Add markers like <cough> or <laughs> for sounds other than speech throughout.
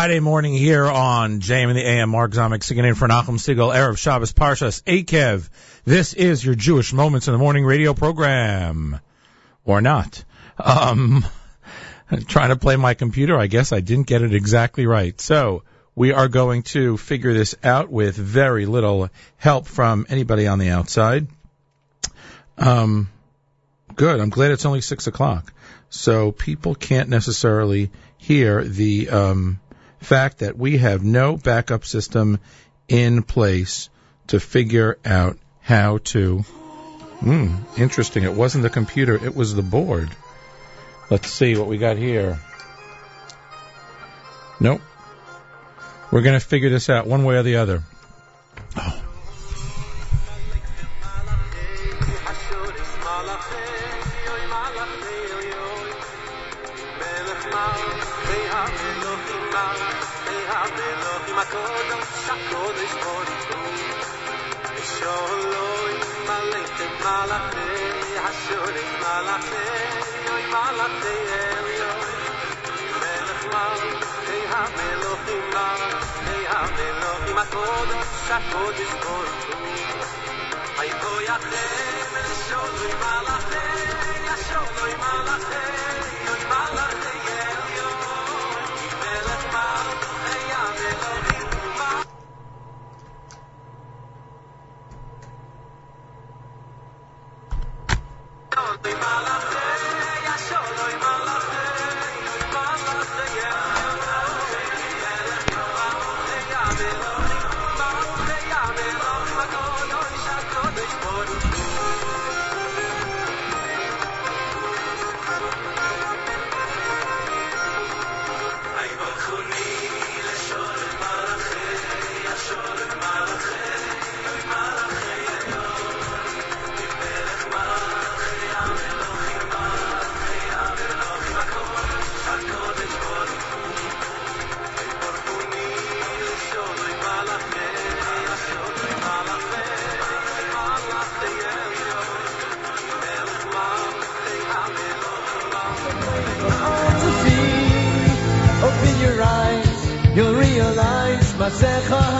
Friday morning here on JM in the AM. Mark Zomick singing in for Nachum Segal, Erev Shabbos Parshas Eikev. This is your Jewish Moments in the Morning radio program. Or not. Um, <laughs> trying to play my computer. I guess I didn't get it exactly right. So we are going to figure this out with very little help from anybody on the outside. Um, good. I'm glad it's only six o'clock, so people can't necessarily hear the um, fact that we have no backup system in place to figure out how to. Hmm, interesting. It wasn't the computer; it was the board. Let's see what we got here. Nope. We're going to figure this out one way or the other. Oh. Open realize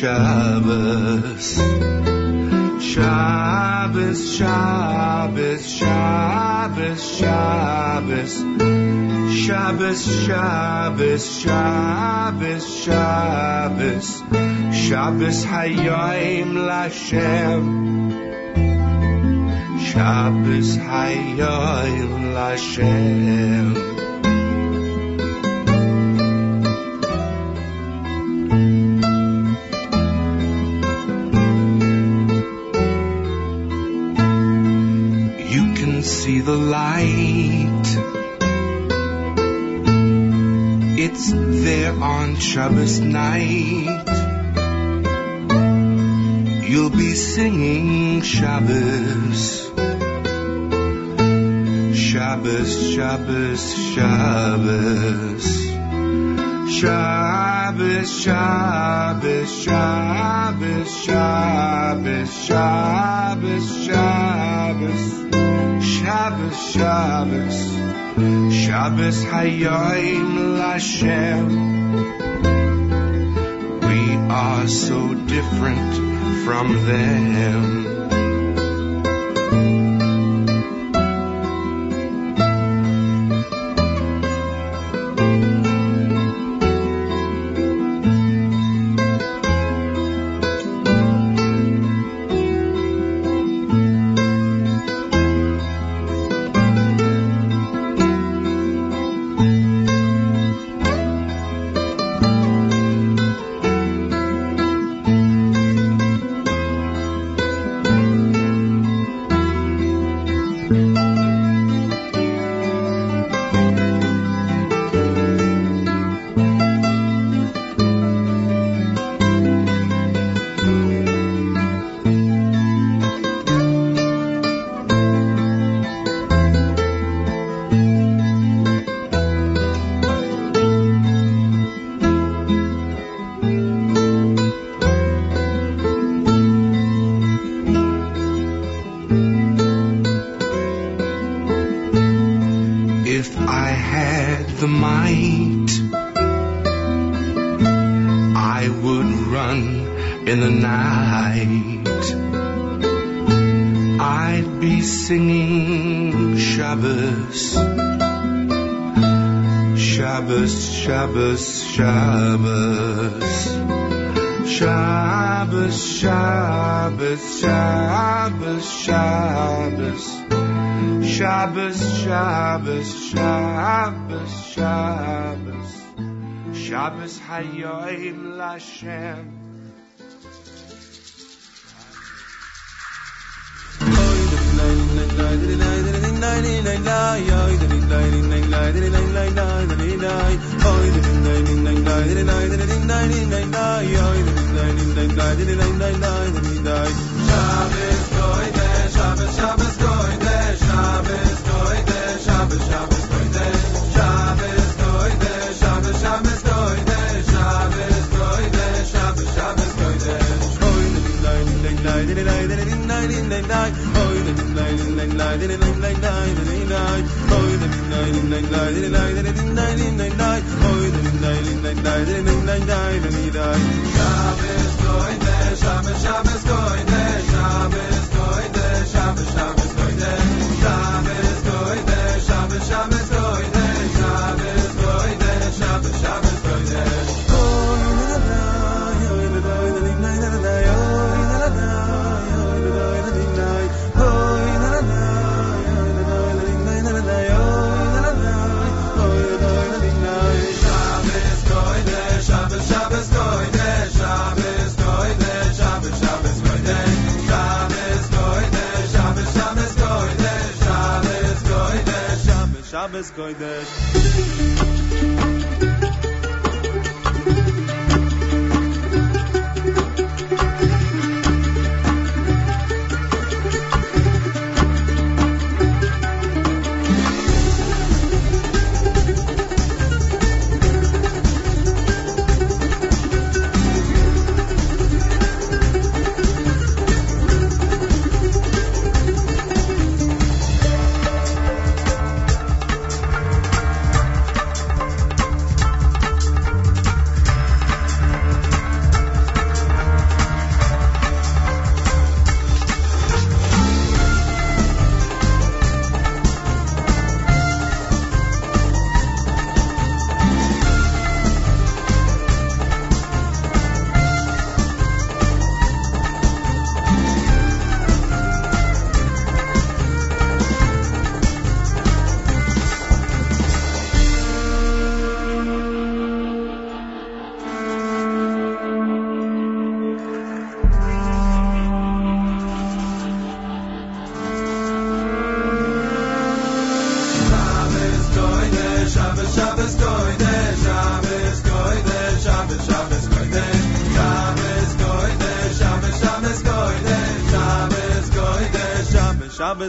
Shabbos. Hayyim Lashem. Shabbos Hayyim Lashem Shabbos night you'll be singing Shabbos. Shabbos, Shabbos, Shabbos. Shabbos, Shabbos, Shabbos, Shabbos, Shabbos, Shabbos. Shabbos, Shabbos. Shabbos, Hayyim Lashem. Are so different from them. Shabbos goy, Shabbos, Shabbos goy, Kodesh.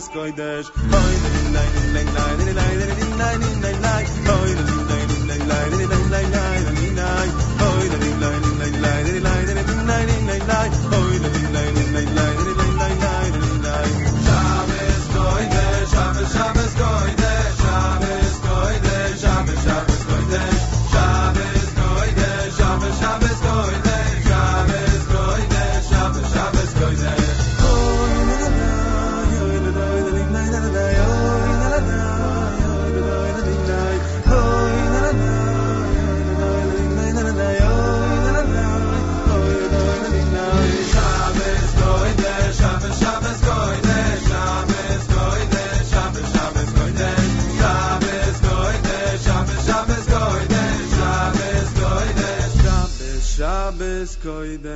koidesh, koidesh 使いで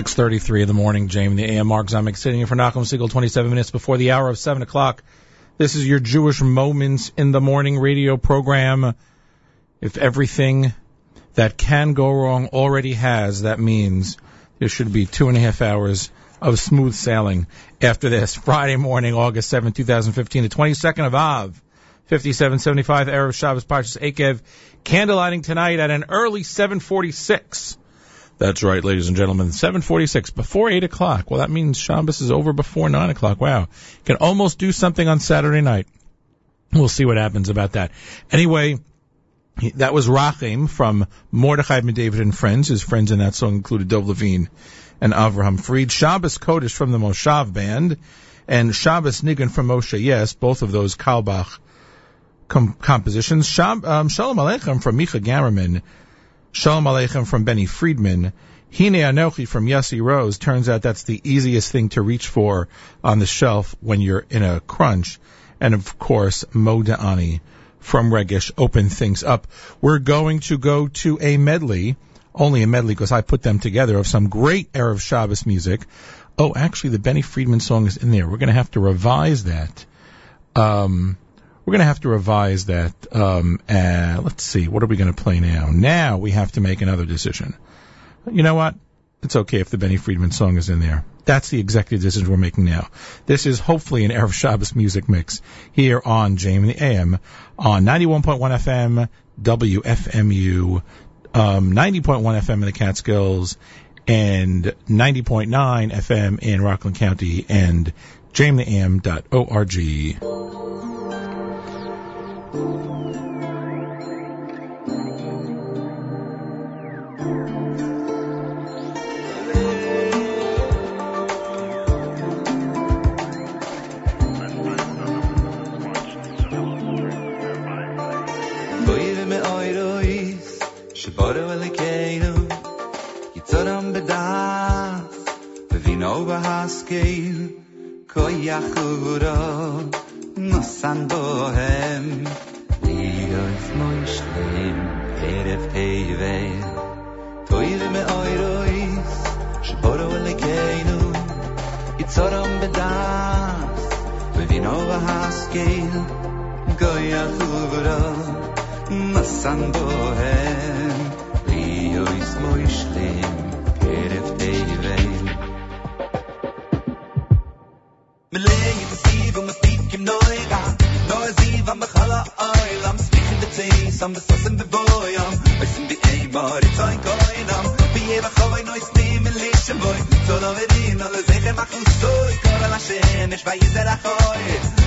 6.33 in the morning, Jamie, the AM Mark Zomick sitting in for Nachum Segal 27 minutes before the hour of 7 o'clock. This is your Jewish Moments in the Morning radio program. If everything that can go wrong already has, that means there should be two and a half hours of smooth sailing after this. Friday morning, August 7, 2015, the 22nd of Av, 5775 Erev Shabbos Parshas Eikev. Candlelighting tonight at an early 746. That's right, ladies and gentlemen. 746, before 8 o'clock. Well, that means Shabbos is over before 9 o'clock. Wow. Can almost do something on Saturday night. We'll see what happens about that. Anyway, that was Rachem from Mordechai Ben David and Friends. His friends in that song included Dov Levine and Avraham Fried. Shabbos Kodesh from the Moshav Band. And Shabbos Nigun from Moshe Yess, both of those Carlebach com- compositions. Shab- um, Shalom Aleichem from Micha Gamerman. Shalom Aleichem from Benny Friedman. Hine Anochi from Yossi Rose. Turns out that's the easiest thing to reach for on the shelf when you're in a crunch. And of course, Mo Da'ani from Regesh open things up. We're going to go to a medley, only a medley because I put them together of some great Erev Shabbos music. Oh, actually the Benny Friedman song is in there. We're going to have to revise that. Um, we're going to have to revise that. Um, uh, let's see, what are we going to play now? Now we have to make another decision. You know what? It's okay if the Benny Friedman song is in there. That's the executive decision we're making now. This is hopefully an Erev Shabbos music mix here on Jamie the AM on 91.1 FM, WFMU, um, 90.1 FM in the Catskills, and 90.9 FM in Rockland County and jamtheam.org. Boire me nosandohem Lirois moi schlim Erev peivei Toir me oirois Shporo legeinu Itzorom bedas Bevino vahaskeil Goya huvro nosandohem Lirois moi schlim Erev peivei Melei, it's a steve, kim noy ga do zi va me khala ay lam spik in de tsay sam de sasen de boy am es in de ey mar it ay goy nam bi ev khoy noy stim in lish boy. So no ve di no le zeh ma khun so i la shen es vay ze khoy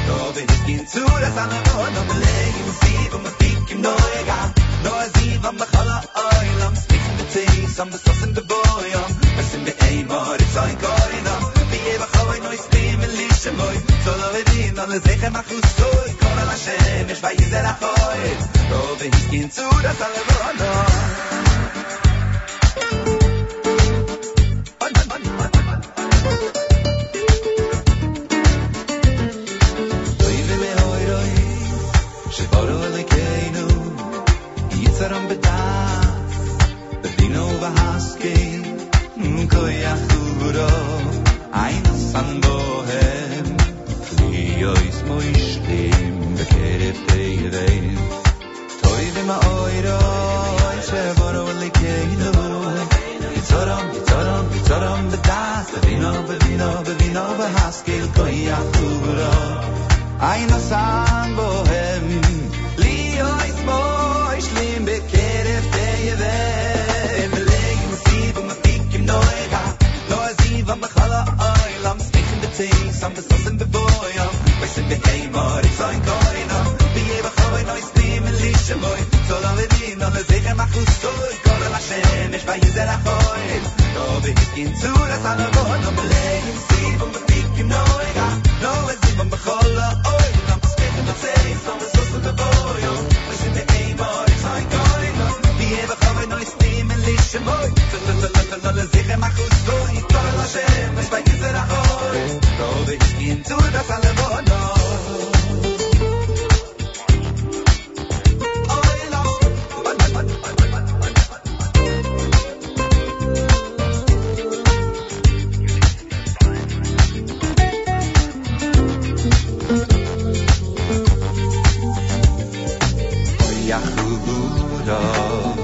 do ve nit kin zu la sam no no le im zi va me kim noy ga do zi va me khala ay lam spik in de tsay sam de sasen de boy am es in de ey mar it ay goy nam bi ev khoy noy stim in lish boy. So no vedin no le zeh mach us so, kol la shem, es koyachuro, Koyachuro, Aina san bohem Li ois moi shlim bekeref teyeve Melegim siv afik im noega Lo aziv am chala oil Am smichen beteis am besossen beboyam Weissen be eimor ich soin koina Bi eva choy no. Is nim el lishem boy So lo vedin on le zeche machus soy Kol al Hashem esh ba yizel achoy No behitkin zu das an avon Am melegim siv um afik im noega Lo aziv am chala oil Am smichen beteis am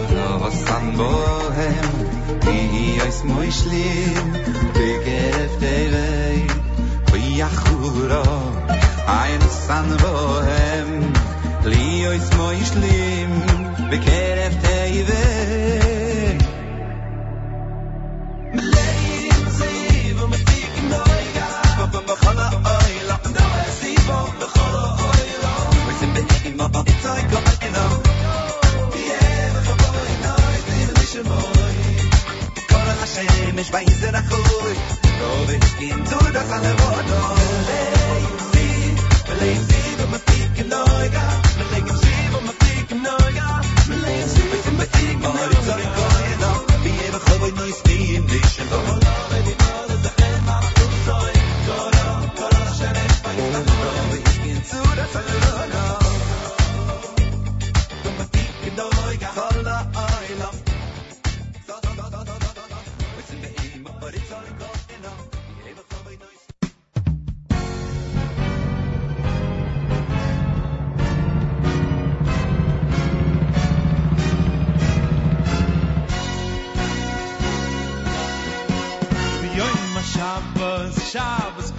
shor a san bohem Di is moy shlim de gereftere vi a khura ein san bohem li is moy shlim be Shemesh bei tu da kalevono Lei si Shabbos, Shabbos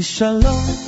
Zu Shalom, oh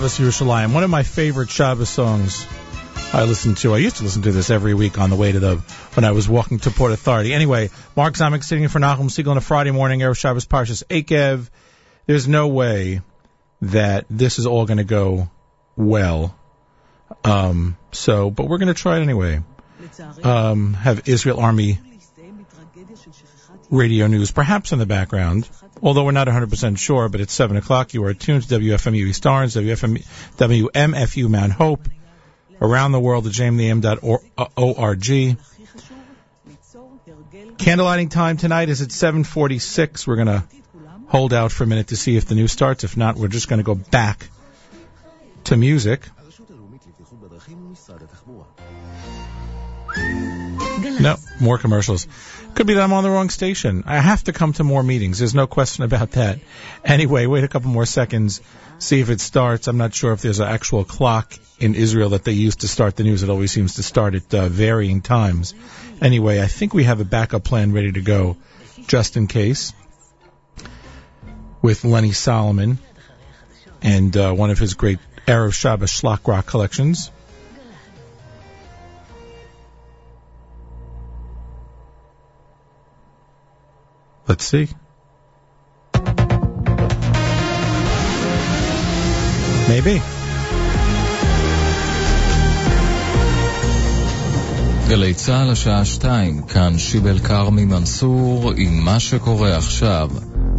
Shabbos Yerushalayim, one of my favorite Shabbos songs I listen to. I used to listen to this every week on the way to the, when I was walking to Port Authority. Anyway, Mark Zomick sitting in for Nachum Segal on a Friday morning, Erev Shabbos Parshas Eikev. There's no way that this is all going to go well. Um, so, but we're going to try it anyway. Um, have Israel Army radio news perhaps in the background, although we're not 100% sure, but it's 7 o'clock. You are tuned to WFMU East Orange, WFM, WMFU Mount Hope, around the world at jmnam.org. Candlelighting time tonight is at 7.46. We're going to hold out for a minute to see if the news starts. If not, we're just going to go back to music. No, more commercials. Could be that I'm on the wrong station. I have to come to more meetings. There's no question about that. Anyway, wait a couple more seconds, see if it starts. I'm not sure if there's an actual clock in Israel that they use to start the news. It always seems to start at uh, varying times. Anyway, I think we have a backup plan ready to go just in case with Lenny Solomon and uh, one of his great Erev Shabbos Shlock Rock collections. Let's see. Maybe. גלי צה"ל השעה שתיים, כאן שיבל כרמי מנסור עם מה שקורה עכשיו.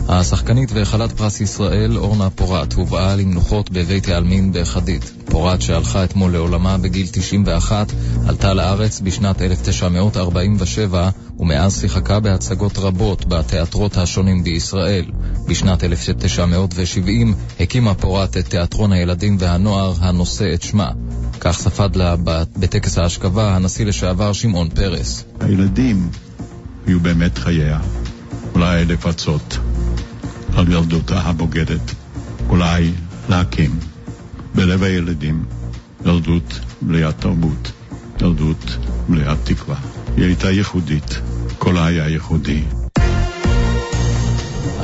השחקנית והחלת פרס ישראל אורנה פורת הובאה למנוחות בבית העלמין בחדית. פורת שהלכה אתמול לעולמה בגיל 91, עלתה לארץ בשנת 1947 ומאז שיחקה בהצגות רבות בתיאטרות השונים בישראל. בשנת 1970 הקימה פורת את תיאטרון הילדים והנוער הנושא את שמה. כך ספד לה בטקס ההשכבה הנשיא לשעבר שמעון פרס. הילדים היו באמת חייה. אולי לפצות על ילדותה הבוגדת. אולי להקים בלב הילדים ילדות מלאת תרבות, ילדות מלאת תקווה. היא הייתה ייחודית, קולה היה ייחודי.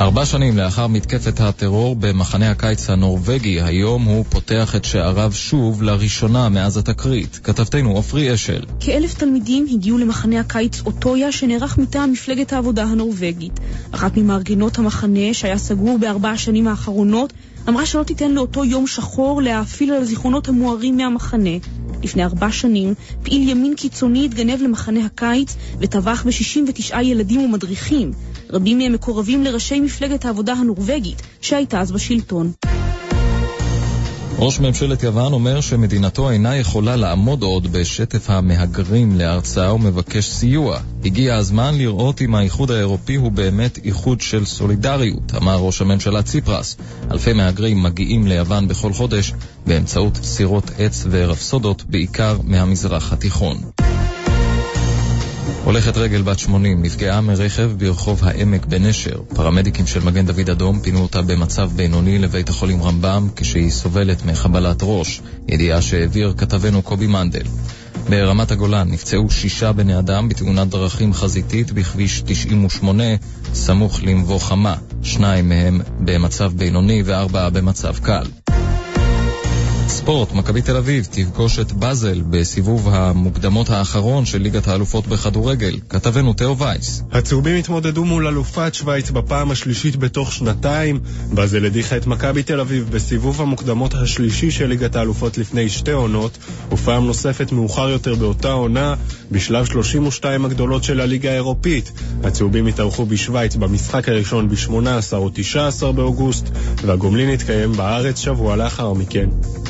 ארבע שנים לאחר מתקפת הטרור במחנה הקיץ הנורבגי, היום הוא פותח את שעריו שוב לראשונה מאז התקרית. כתבתנו עופרי אשל. כאלף תלמידים הגיעו למחנה הקיץ אוטויה שנערך מטעם מפלגת העבודה הנורבגית. אחת ממארגנות המחנה, שהיה סגור בארבע השנים האחרונות, אמרה שלא תיתן לאותו יום שחור להאפיל על הזיכרונות המוארים מהמחנה. לפני ארבע שנים, פעיל ימין קיצוני התגנב למחנה הקיץ וטבח ב-69 ילדים ומדריכים. רבים מהם מקורבים לראשי מפלגת העבודה הנורבגית, שהייתה אז בשלטון. ראש ממשלת יוון אומר שמדינתו אינה יכולה לעמוד עוד בשטף המהגרים לארצה ומבקש סיוע. הגיע הזמן לראות אם האיחוד האירופי הוא באמת איחוד של סולידריות, אמר ראש הממשלה ציפרס. אלפי מהגרים מגיעים ליוון בכל חודש באמצעות סירות עץ ורפסודות, בעיקר מהמזרח התיכון. הולכת רגל בת 80 נפגעה מרכב ברחוב העמק בנשר. פרמדיקים של מגן דוד אדום פינו אותה במצב בינוני לבית החולים רמב"ם כשהיא סובלת מחבלת ראש, ידיעה שהעביר כתבנו קובי מנדל. ברמת הגולן נפצעו שישה בני אדם בתאונת דרכים חזיתית בכביש 98 סמוך למבוא חמה, שניים מהם במצב בינוני וארבעה במצב קל. ספורט, מכבי תל אביב תפגוש את באזל בסיבוב המוקדמות האחרון של ליגת האלופות בכדורגל. כתבנו תאו וייס. הצהובים התמודדו מול אלופת שווייץ בפעם השלישית בתוך שנתיים. באזל הדיחה את מכבי תל אביב בסיבוב המוקדמות השלישי של ליגת האלופות לפני שתי עונות, ופעם נוספת מאוחר יותר באותה עונה, בשלב 32 הגדולות של הליגה האירופית. הצהובים התארחו בשווייץ במשחק הראשון ב-18 או 19 באוגוסט, והגומלין התקיים בארץ שבוע לאחר מכן.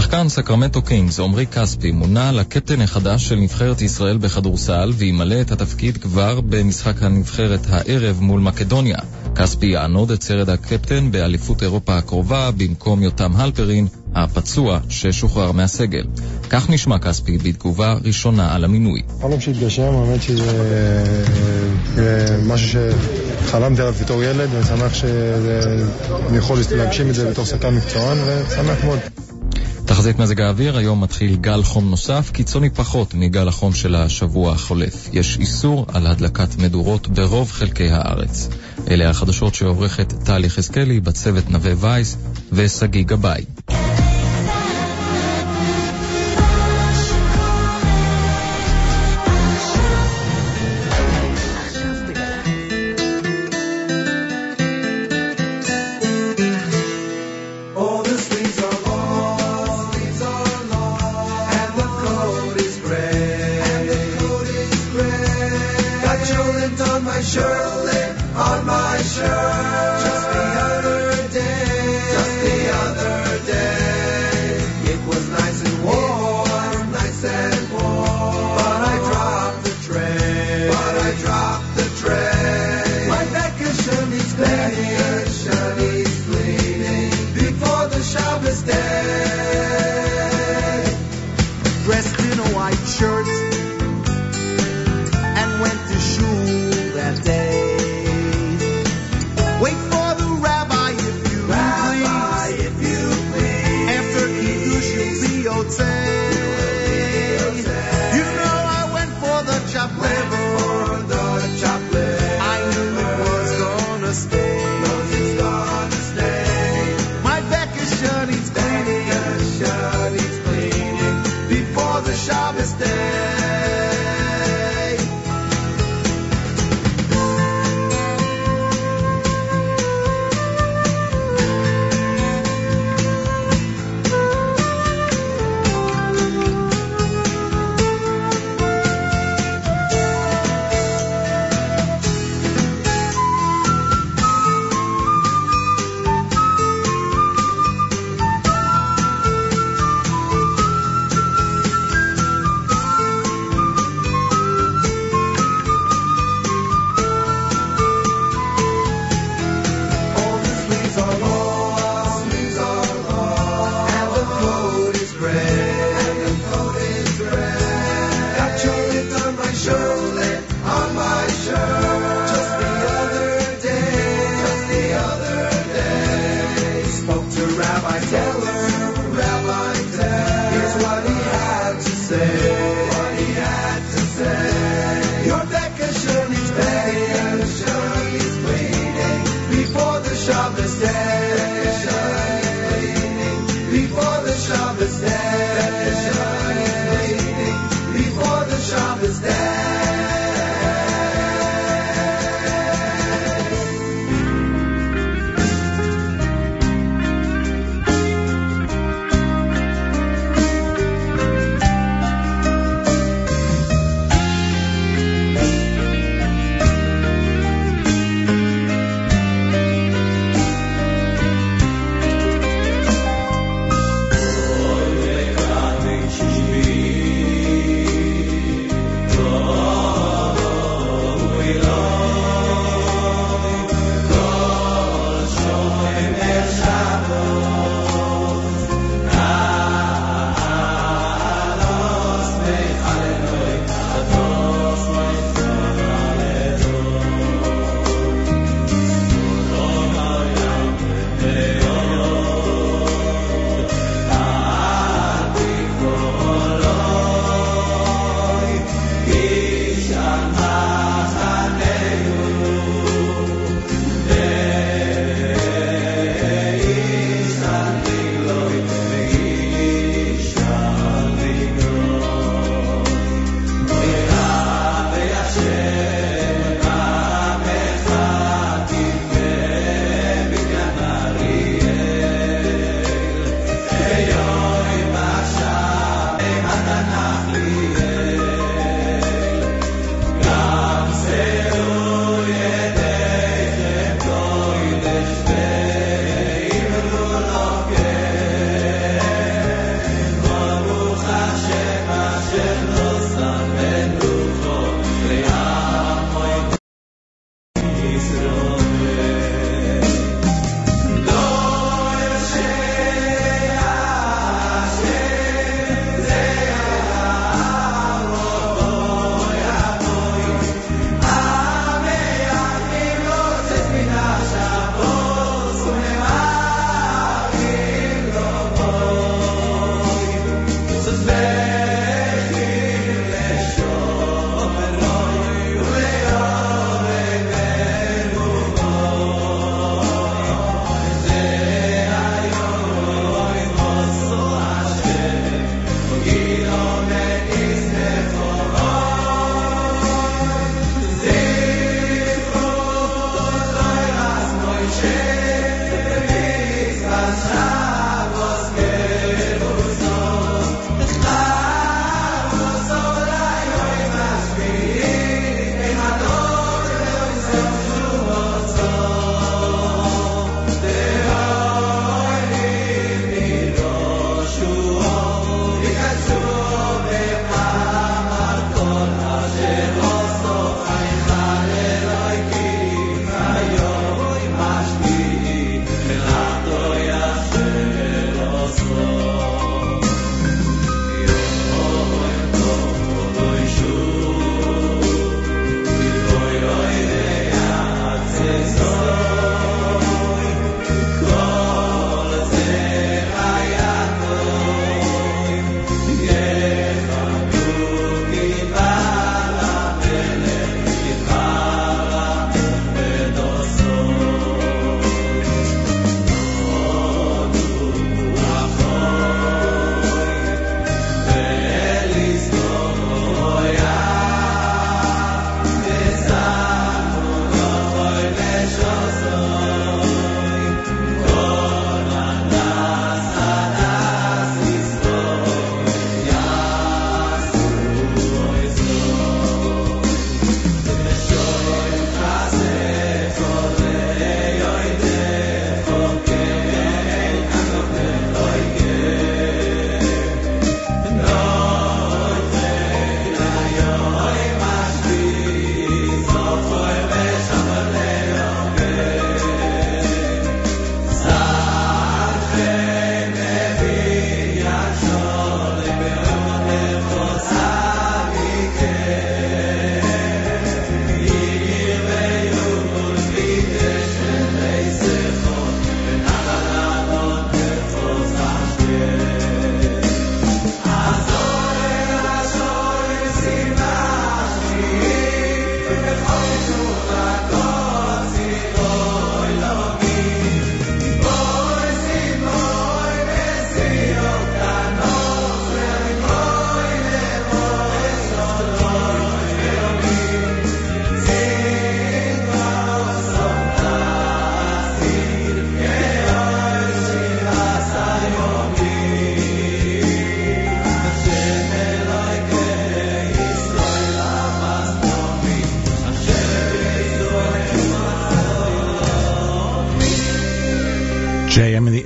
שחקן סקרמנטו קינגס, עמרי כספי, מונה לקפטן החדש של נבחרת ישראל בכדורסל וימלא את התפקיד כבר במשחק הנבחרת הערב מול מקדוניה. כספי יענוד את סרט הקפטן באליפות אירופה הקרובה במקום יותם הלפרין הפצוע ששוחרר מהסגל. כך נשמע כספי בתגובה ראשונה על המינוי. חלום שהתגשם, האמת שזה אה, משהו שחלמתי עליו בתור ילד, ואני שמח שאני יכול להגשים את זה בתור שחקן מקצוען, ושמח מאוד. תחזית מזג האוויר, היום מתחיל גל חום נוסף, קיצוני פחות מגל החום של השבוע החולף. יש איסור על הדלקת מדורות ברוב חלקי הארץ. אלה החדשות שעורכת טלי יחזקאלי, בצוות נווה וייס ושגיא גבאי.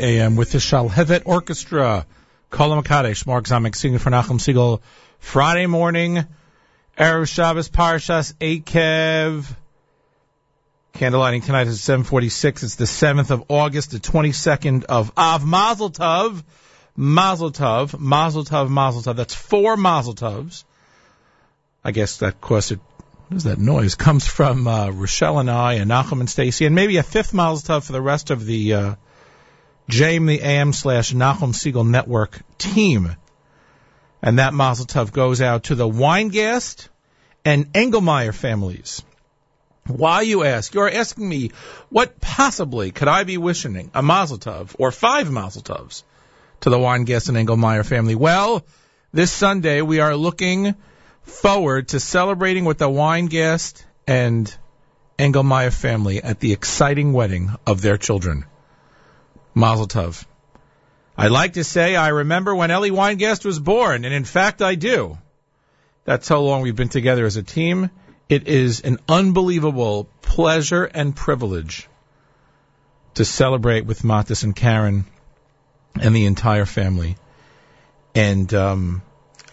AM with the Shalhevet Orchestra. Kolam Kadesh, Mark Zomick singing for Nachum Segal. Friday morning, Erev Shabbos Parshas Eikev. Candlelighting tonight is 746. It's the 7th of August, the 22nd of Av. Mazel Tov. Mazel Tov. Mazel Tov. Mazel Tov. That's four Mazel Tovs. I guess that, it, what is that noise? Comes from uh, Rochelle and I and Nachum and Stacy, and maybe a fifth Mazel Tov for the rest of the uh, JM the AM slash Nachum Segal Network team. And that Mazel Tov goes out to the Weingast and Engelmeyer families. Why, you ask? You're asking me, what possibly could I be wishing a Mazel Tov or five Mazel Tovs to the Weingast and Engelmeyer family? Well, this Sunday we are looking forward to celebrating with the Weingast and Engelmeyer family at the exciting wedding of their children. Mazel Tov. I like to say I remember when Ellie Weingast was born, and in fact I do. That's how long we've been together as a team. It is an unbelievable pleasure and privilege to celebrate with Matis and Karen and the entire family. And um,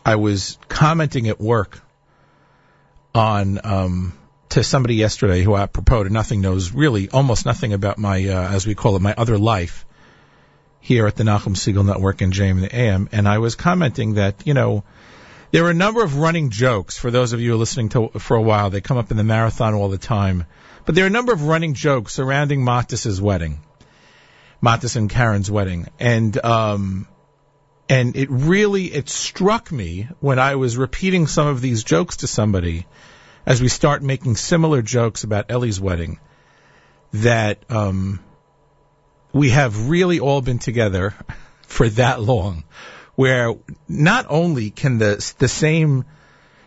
I was commenting at work on um, to somebody yesterday who apropos to nothing knows really almost nothing about my uh, as we call it my other life here at the Nachum Segal Network and JM the AM, and I was commenting that you know there are a number of running jokes for those of you listening to for a while. They come up in the marathon all the time, but there are a number of running jokes surrounding Matis's wedding, Matis and Karen's wedding, and um, and it really it struck me when I was repeating some of these jokes to somebody as we start making similar jokes about Ellie's wedding that um, we have really all been together for that long where not only can the the same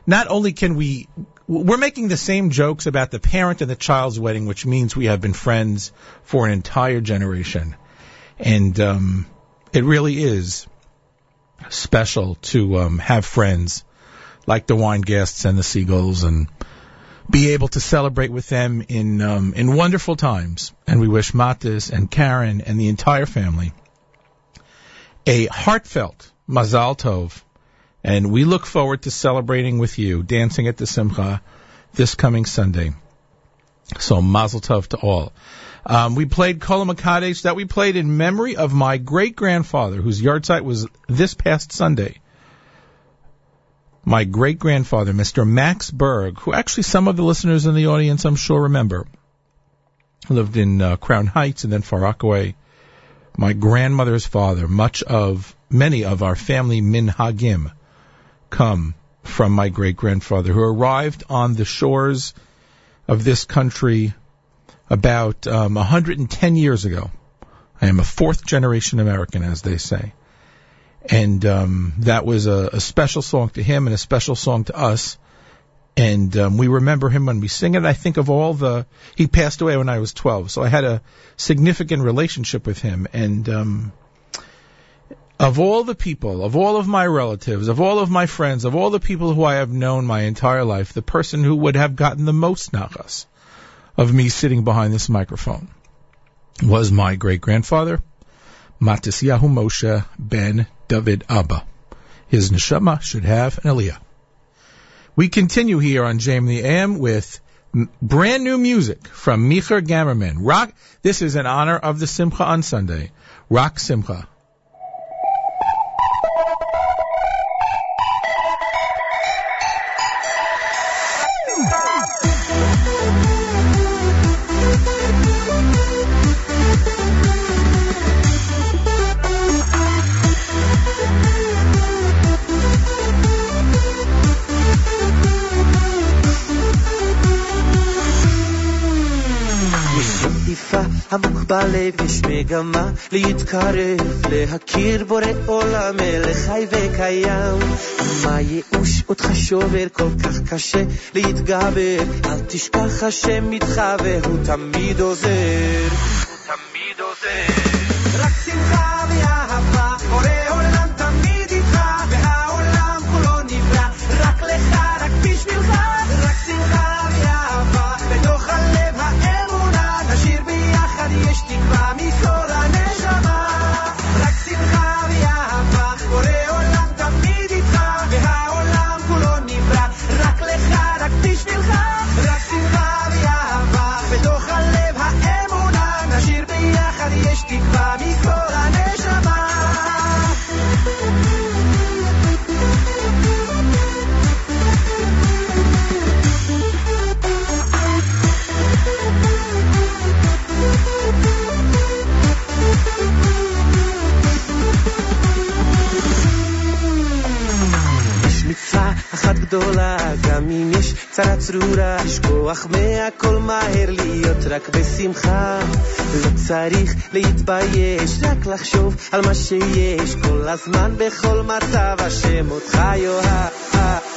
not only can we we're making the same jokes about the parent and the child's wedding which means we have been friends for an entire generation. And um, it really is special to um, have friends like the Weingasts and the Segals and be able to celebrate with them in um, in wonderful times. And we wish Matis and Karen and the entire family a heartfelt Mazal Tov. And we look forward to celebrating with you, dancing at the Simcha this coming Sunday. So Mazel Tov to all. Um, we played Kol Mekadesh that we played in memory of my great grandfather, whose yahrzeit was this past Sunday. My great grandfather, Mr. Max Berg, who actually some of the listeners in the audience I'm sure remember, lived in uh, Crown Heights and then Far Rockaway. My grandmother's father, much of, many of our family minhagim come from my great grandfather, who arrived on the shores of this country about um, 110 years ago. I am a fourth generation American, as they say. And um, that was a, a special song to him and a special song to us. And um, we remember him when we sing it. I think of all the. He passed away when I was 12, so I had a significant relationship with him. And um, of all the people, of all of my relatives, of all of my friends, of all the people who I have known my entire life, the person who would have gotten the most nachas of me sitting behind this microphone was my great grandfather, Matisyahu Moshe ben David Abba. His neshama should have an aliyah. We continue here on JM the AM with brand new music from Micher Gamerman. Rock. This is in honor of the Simcha on Sunday. Rak Simcha. עמוק בלב יש מגמה להתקרב, להכיר בורא עולם מלך חי וקיים. מה ייאוש אותך שובר כל כך קשה להתגבר, אל תשכח השם איתך והוא תמיד עוזר. גדולה, גם אם יש צרה צרורה, לשכוח מהכל מהר להיות רק בשמחה. לא צריך להתבייש, רק לחשוב על מה שיש, כל הזמן בכל מצב השם אותך יאהב.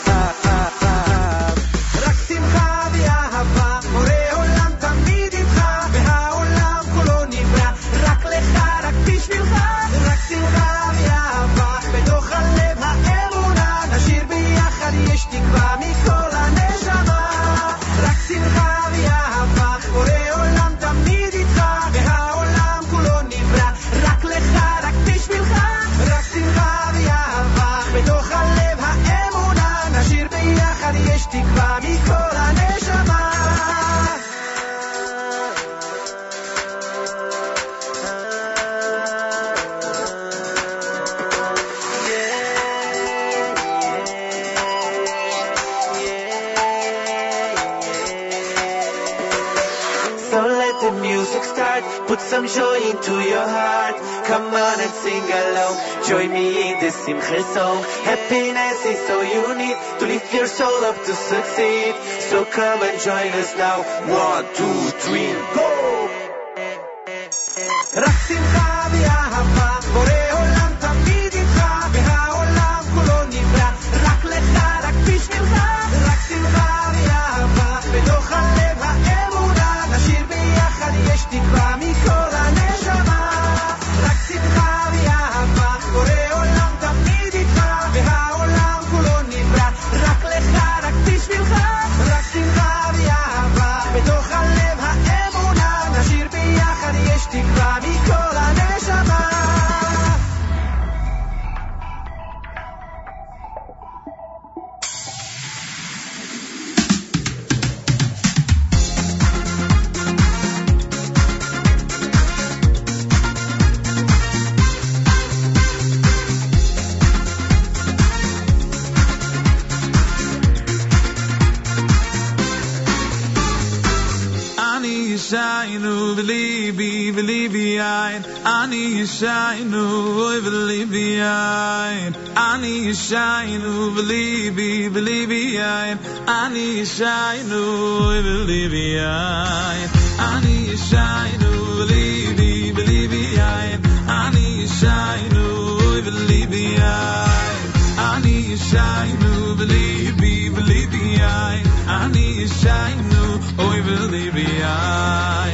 Simche song. Happiness is all you need to lift your soul up to succeed. So come and join us now. One, two, three, go! רק שמחה ואהבה shaynu believe believe I ani shaynu believe I ani shaynu believe believe I ani shaynu believe I ani shaynu believe believe I ani shaynu oh, believe I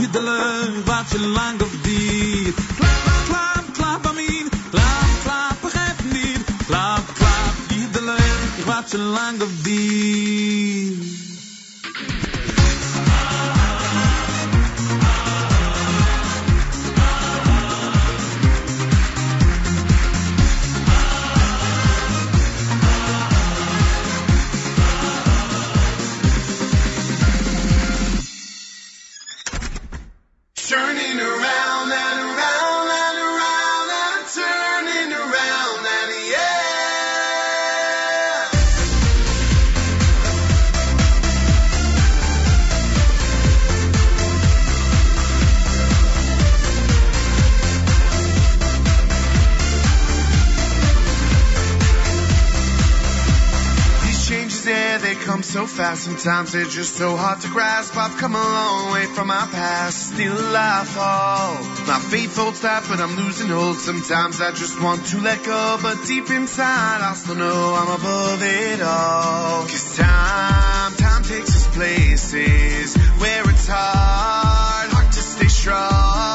Iedele wat je lang of begrijp niet. Wat je lang of. Sometimes they're just so hard to grasp. I've come a long way from my past. Still I fall. My faith holds tight, but I'm losing hold. Sometimes I just want to let go. But deep inside, I still know I'm above it all. Cause time, time takes us places where it's hard, hard to stay strong.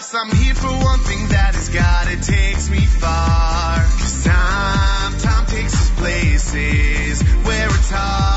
Stops. I'm here for one thing that is God. It takes me far. Cause time, time takes us places where it's hard,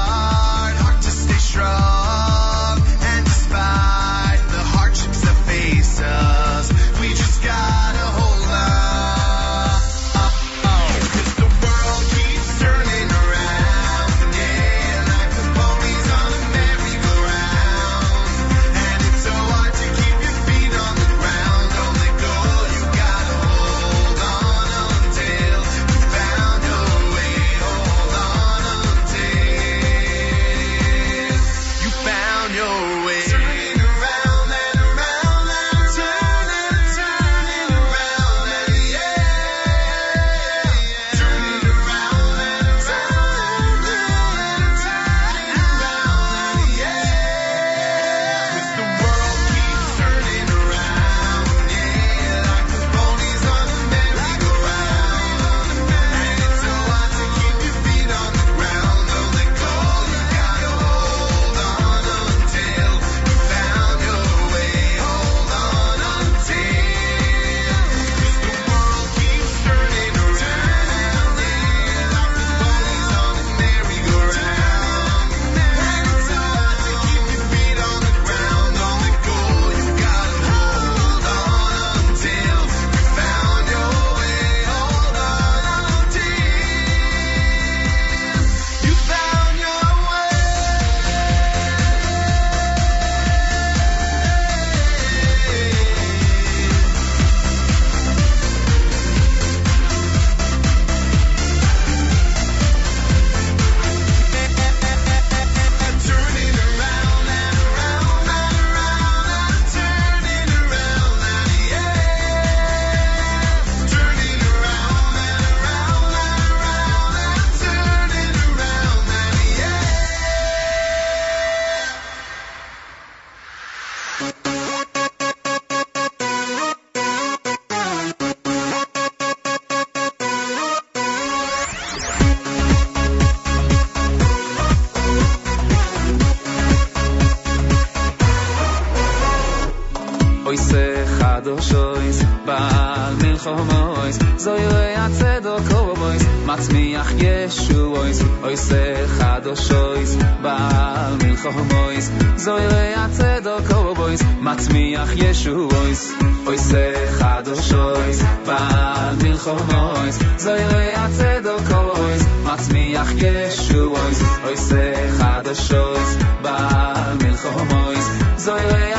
קדוש אויס בעל מלחום אויס זוי ראי הצדוק אויס מצמיח ישו אויס אויס חדוש אויס בעל מלחום אויס זוי ראי הצדוק אויס מצמיח ישו אויס אויס חדוש אויס בעל מלחום אויס זוי ראי הצדוק אויס מצמיח ישו אויס אויס חדוש אויס בעל מלחום אויס זוי ראי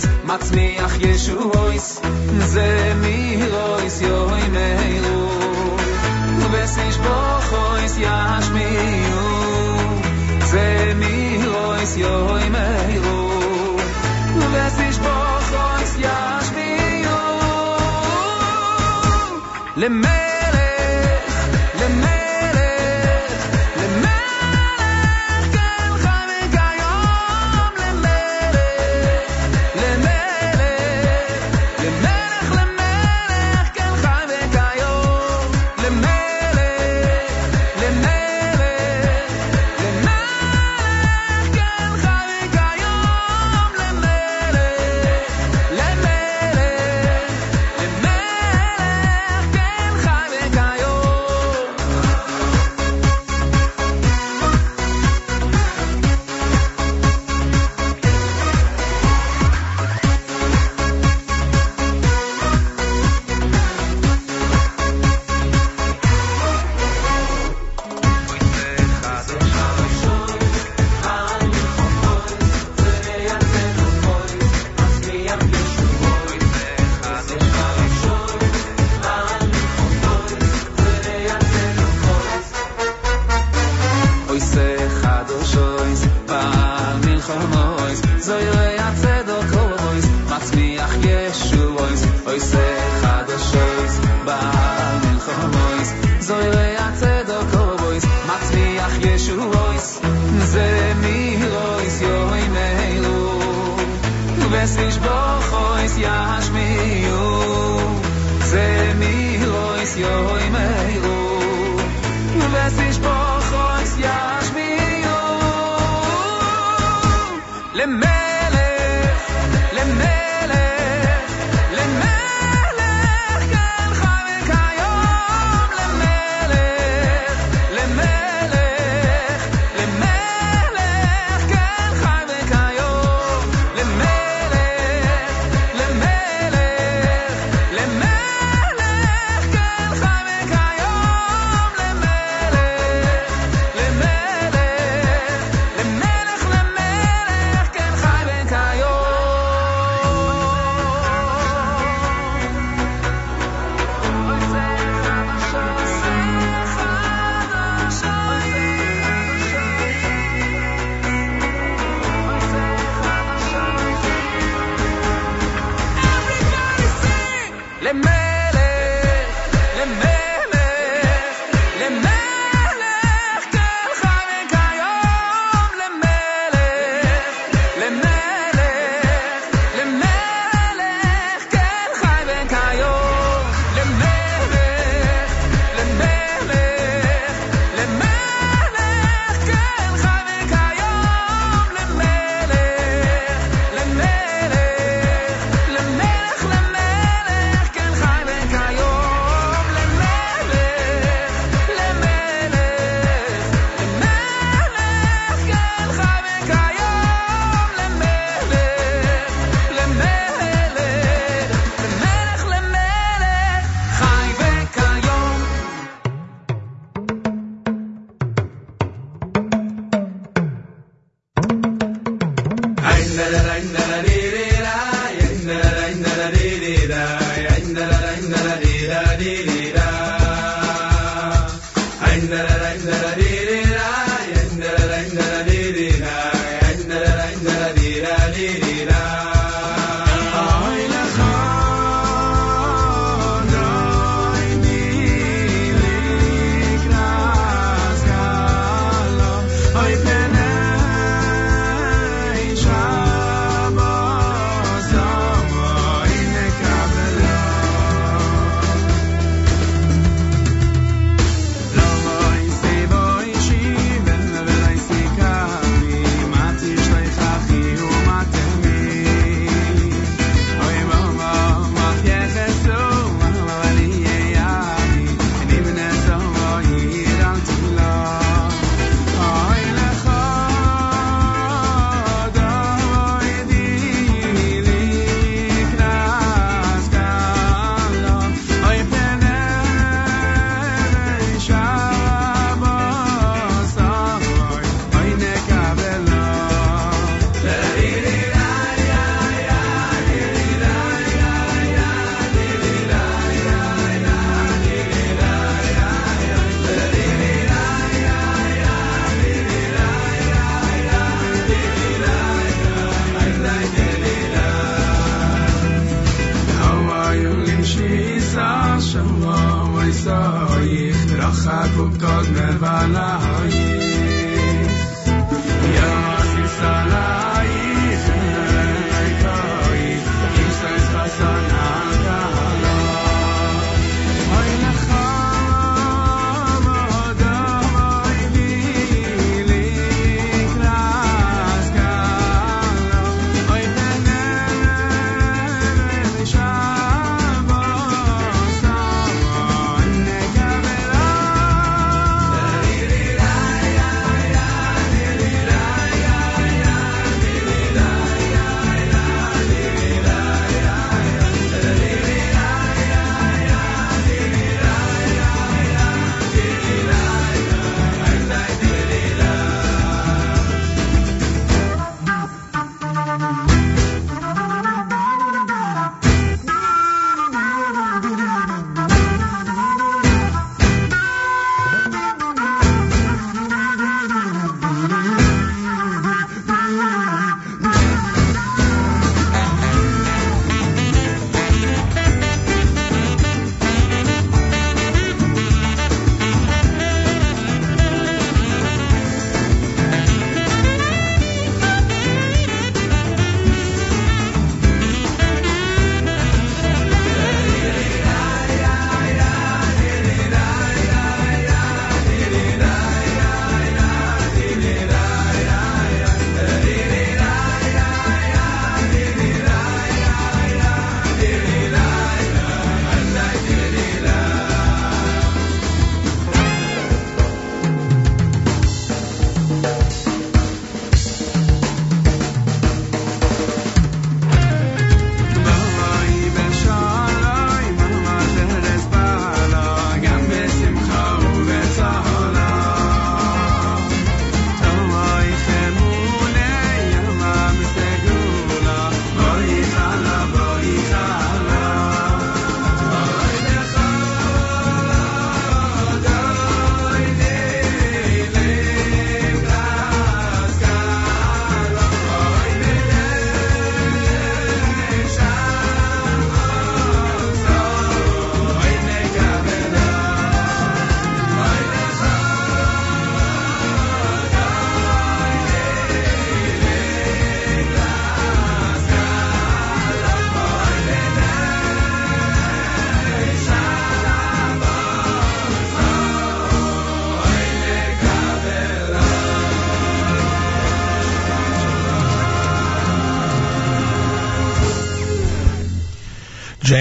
ois mats yeshu ois ze mi ois yo i me ru du bes bo ois yas mi u ze mi ois bo ois mi u le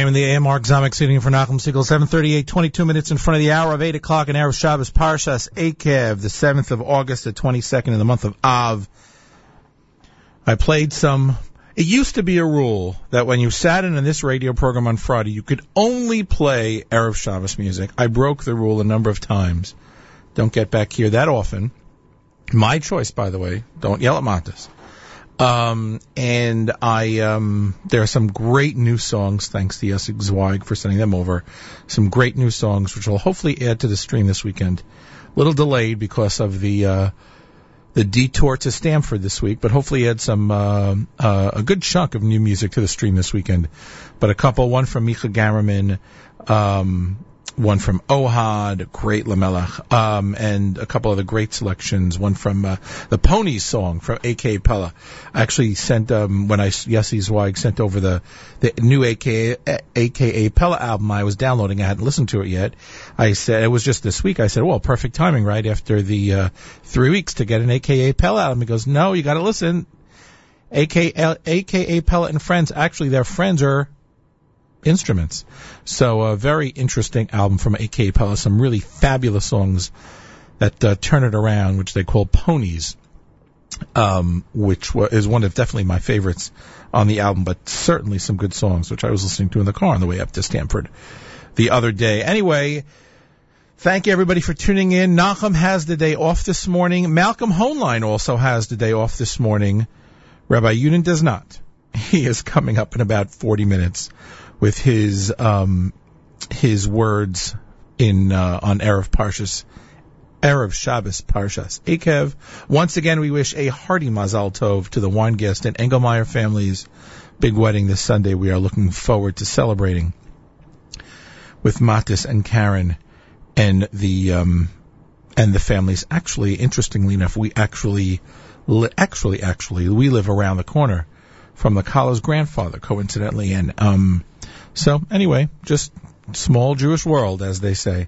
in the AM, Mark sitting for Nachum Segal, 738, 22 minutes in front of the hour of 8 o'clock in Erev Shabbos, Parshas Eikev, the 7th of August, the 22nd in the month of Av. I played some, it used to be a rule that when you sat in on this radio program on Friday, you could only play Erev Shabbos music. I broke the rule a number of times. Don't get back here that often. My choice, by the way. Don't yell at Montes. Um, and I, um, there are some great new songs, thanks to Yessig Zweig for sending them over. Some great new songs, which will hopefully add to the stream this weekend. A little delayed because of the, uh, the detour to Stamford this week, but hopefully add some, uh, uh, a good chunk of new music to the stream this weekend. But a couple, one from Micha Gamerman, um, one from Ohad, great Lamelech, um, and a couple of the great selections. One from uh, the Ponies song from A.K. Pella. I actually sent um, when I Yessi Zweig sent over the the new A.K. A.K.A. Pella album. I was downloading. I hadn't listened to it yet. I said it was just this week. I said, well, perfect timing, right after the uh, three weeks to get an A.K.A. Pella album. He goes, no, you got to listen. A.K.A. A.K.A. Pella and friends. Actually, their friends are instruments. So a very interesting album from AK Pella. Some really fabulous songs that uh, turn it around, which they call Ponies, um, which is one of definitely my favorites on the album, but certainly some good songs, which I was listening to in the car on the way up to Stamford the other day. Anyway, thank you everybody for tuning in. Nachum has the day off this morning. Malcolm Hoenlein also has the day off this morning. Rabbi Yudin does not. He is coming up in about 40 minutes with his um, his words in uh, on Erev Parshas. Erev Shabbos Parshas Eikev. Once again, we wish a hearty Mazal Tov to the Weingast and Engelmeyer families. Big wedding this Sunday. We are looking forward to celebrating with Matis and Karen and the um, and the families. Actually, interestingly enough, we actually actually actually we live around the corner from the Kala's grandfather, coincidentally, and um, so anyway, just small Jewish world, as they say.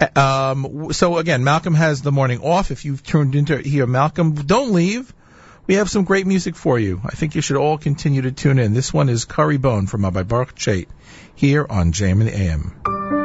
Uh, um, so again, Malcolm has the morning off. If you've tuned into here, Malcolm, don't leave. We have some great music for you. I think you should all continue to tune in. This one is Curry Bone from Rabbi Baruch Chait here on JM and the AM.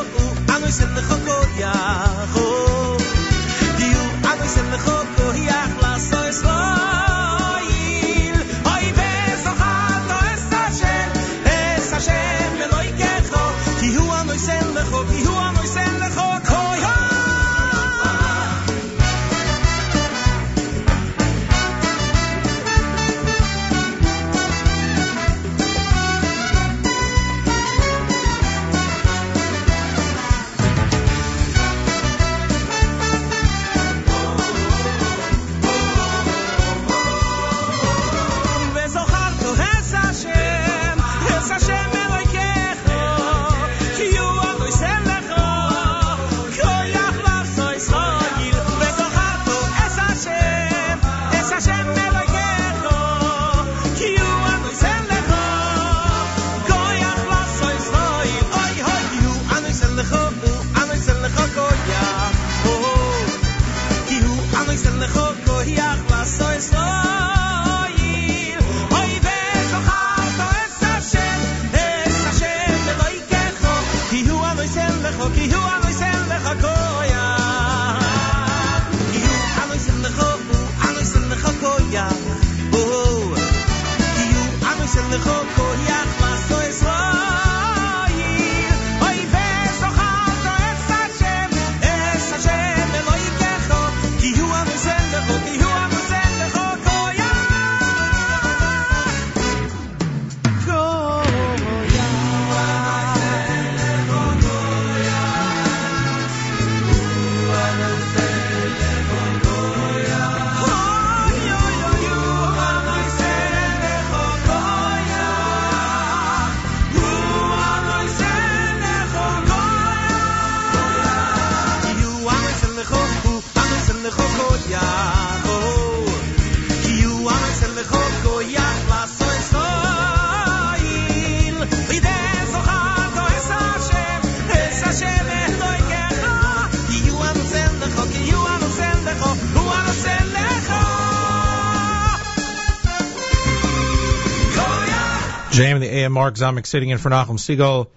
¡Oh, amo y se lo cojo! JM and the AM Mark Zomick sitting in for Nachum Segal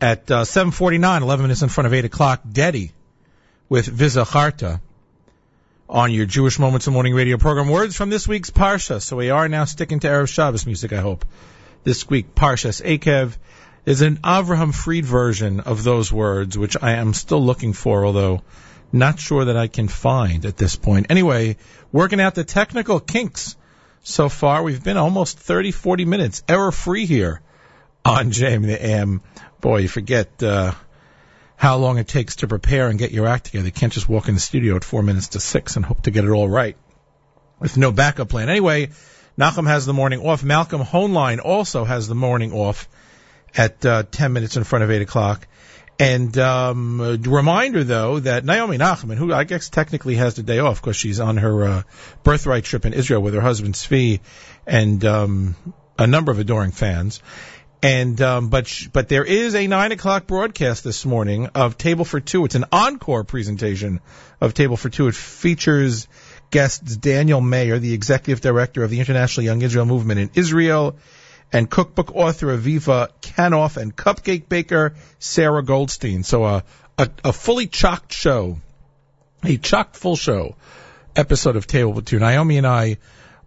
at uh, 7:49, 11 minutes in front of 8 o'clock. Dedi with V'zacharta on your Jewish Moments in Morning radio program. Words from this week's Parsha. So we are now sticking to Erev Shabbos music, I hope. This week, Parshas Eikev is an Avraham Fried version of those words, which I am still looking for, although not sure that I can find at this point. Anyway, working out the technical kinks so far. We've been almost 30, 40 minutes error free here on JM the AM. Boy, you forget uh, how long it takes to prepare and get your act together. You can't just walk in the studio at four minutes to six and hope to get it all right with no backup plan. Anyway, Nachum has the morning off. Malcolm Hoenlein also has the morning off at uh, 10 minutes in front of 8 o'clock. And um, a reminder, though, that Naomi Nachman, who I guess technically has the day off because she's on her uh, birthright trip in Israel with her husband Svi and um, a number of adoring fans. And um, but sh- but there is a nine o'clock broadcast this morning of Table for Two. It's an encore presentation of Table for Two. It features guests Daniel Mayer, the executive director of the International Young Israel Movement in Israel, and cookbook author Aviva Kanoff and cupcake baker Sarah Goldstein. So a, a, a fully chocked show, a chocked full show episode of Table with Two. Naomi and I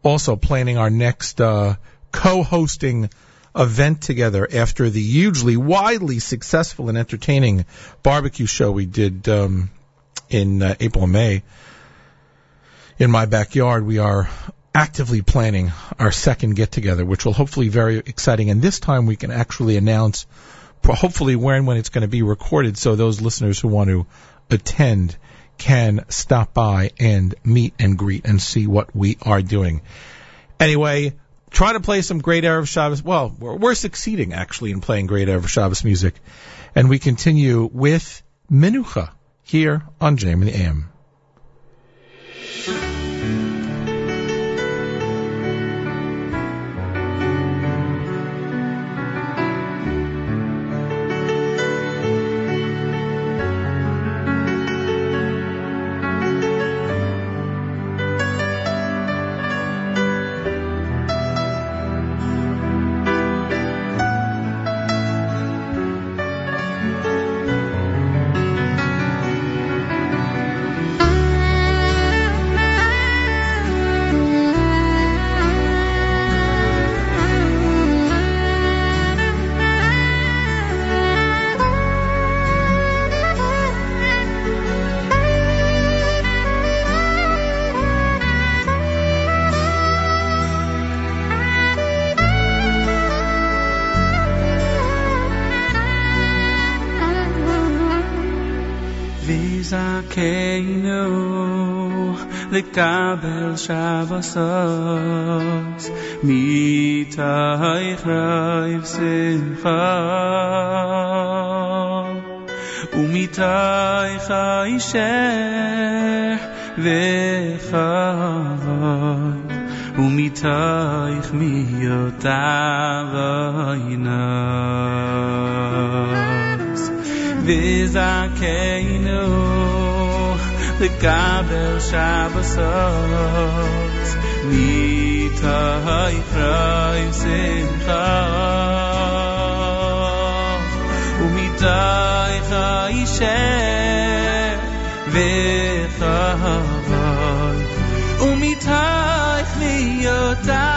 also planning our next uh, co-hosting event together after the hugely, widely successful and entertaining barbecue show we did um, in uh, April and May in my backyard. We are actively planning our second get together, which will hopefully be very exciting. And this time we can actually announce, hopefully, where and when it's going to be recorded, so those listeners who want to attend can stop by and meet and greet and see what we are doing. Anyway, try to play some great Erev Shabbos. Well, we're, we're succeeding actually in playing great Erev Shabbos music. And we continue with Menucha here on JM and the AM. לקבל שבסוס מתייך רייב שמחה ומתייך הישר וכבוד ומתייך מיותיו אינוס וזכנו לקבל שבסות מתייך רייב שמחה ומתייך הישר וכבוד ומתייך מיותיו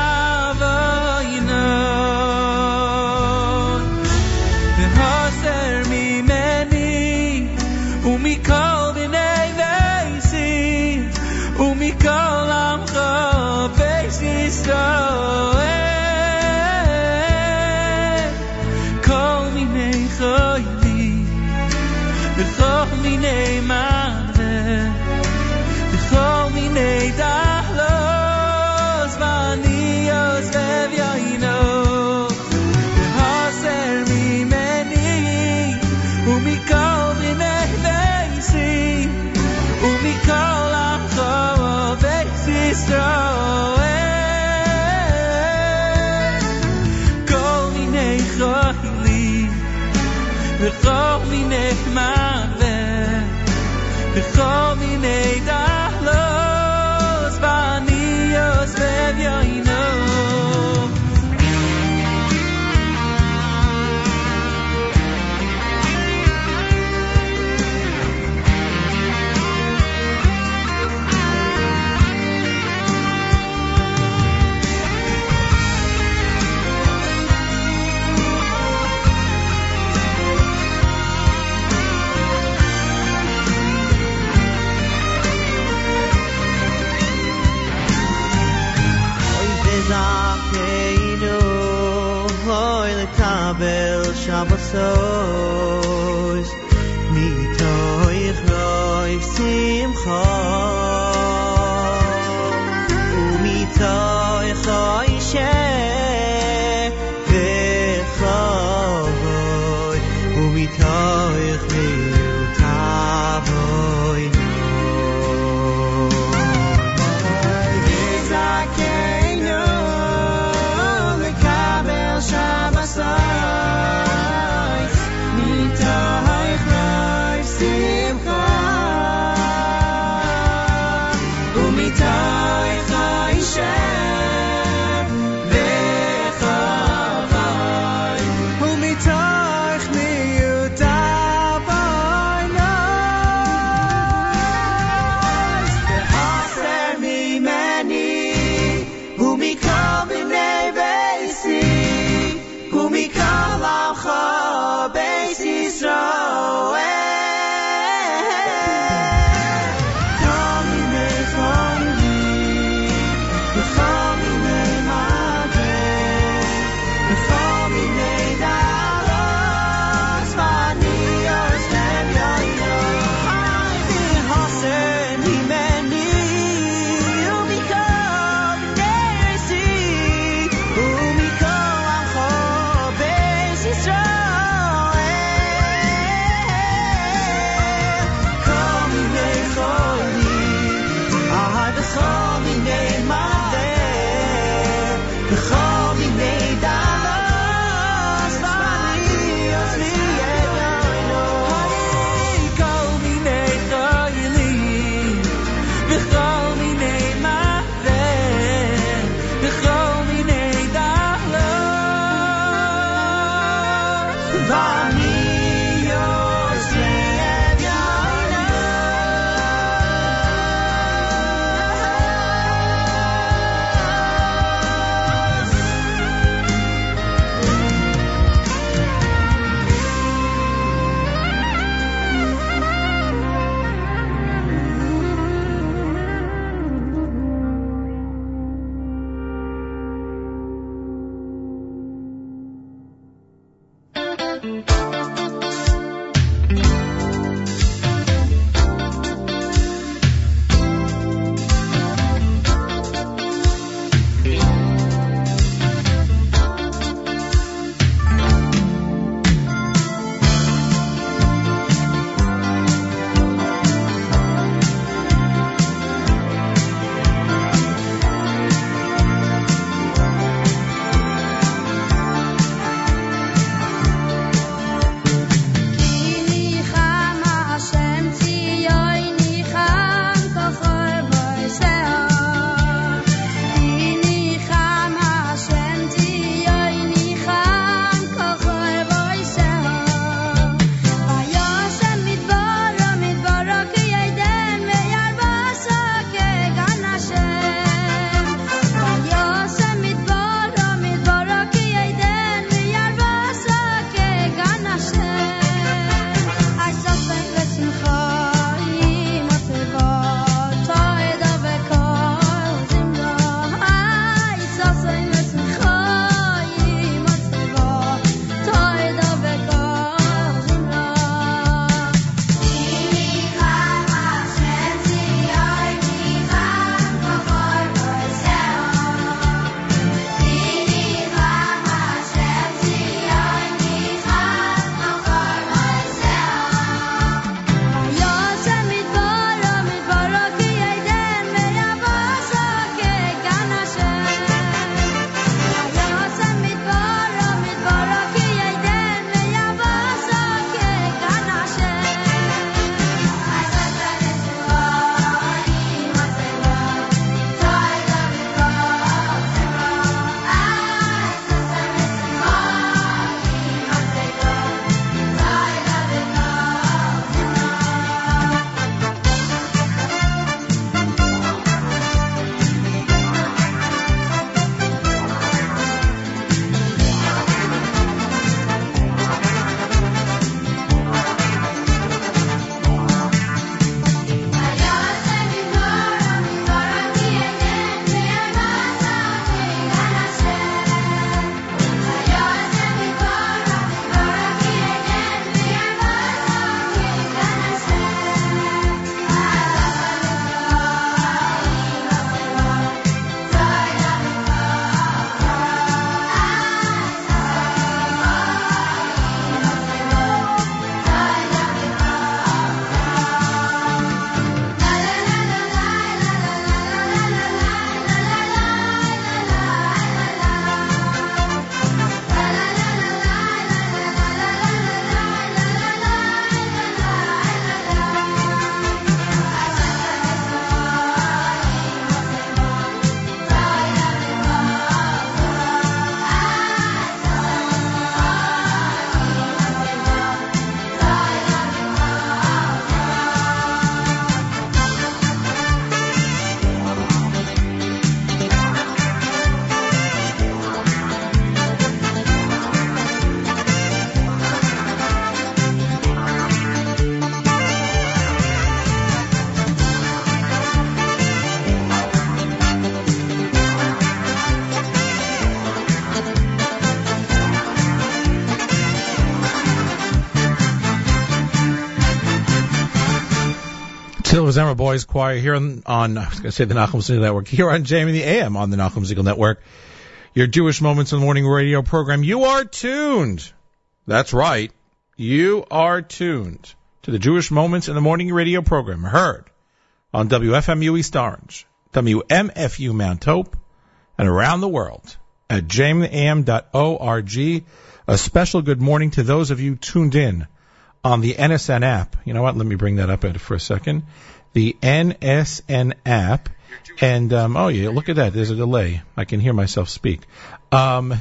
Shabbasos Silver Zimmer Boys Choir here on, on I was going to say the Nachum Segal Network, here on JM the AM on the Nachum Segal Network. Your Jewish Moments in the Morning radio program. You are tuned. That's right. You are tuned to the Jewish Moments in the Morning radio program, heard on WFMU East Orange, WMFU Mount Hope, and around the world at jamieam.org. A special good morning to those of you tuned in on the NSN app. You know what? Let me bring that up for a second. The NSN app. And, um, oh yeah, look at that. There's a delay. I can hear myself speak. Um,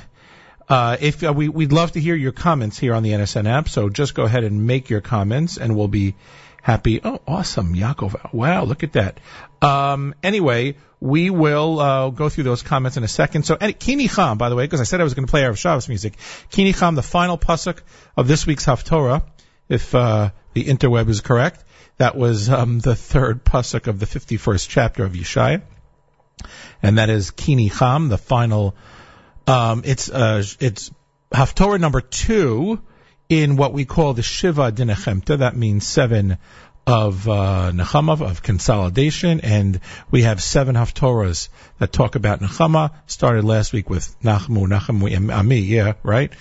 uh, if uh, we, we'd love to hear your comments here on the NSN app, so just go ahead and make your comments, and we'll be happy. Oh, awesome, Yaakov! Wow, look at that. Um, anyway, we will uh, go through those comments in a second. So, and Ki Nicham, by the way, because I said I was going to play our Shabbos music. Ki Nicham, the final pasuk of this week's Haftorah, if uh, the interweb is correct. That was um, the third pasuk of the 51st chapter of Yeshaya, and that is Ki Nicham, the final um, it's uh, it's Haftorah number two in what we call the Shiva D'Nechemta. That means seven of uh, Nechama, of consolidation, and we have seven Haftorahs that talk about Nechama. Started last week with Nachmu, Nachmu, Ami, yeah, right?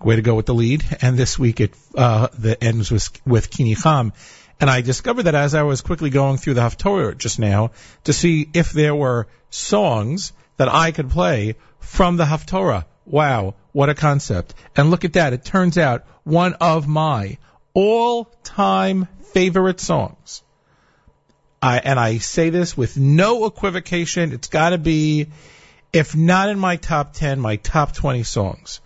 Way to go with the lead. And this week it uh, the ends with, with Ki Nicham. And I discovered that as I was quickly going through the Haftorah just now to see if there were songs that I could play from the Haftorah. Wow, what a concept. And look at that. It turns out one of my all-time favorite songs. I, and I say this with no equivocation. It's got to be, if not in my top 10, my top 20 songs.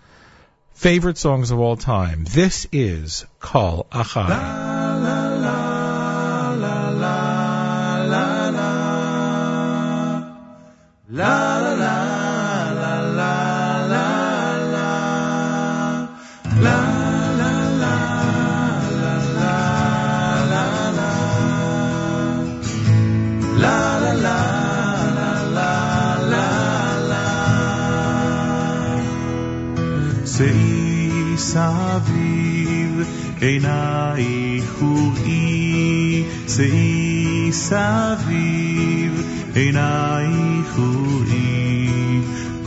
Favorite songs of all time. This is Kol Achai. La, la, la, La, la, la. שאי סביב עינייך וראי, שאי סביב עינייך וראי,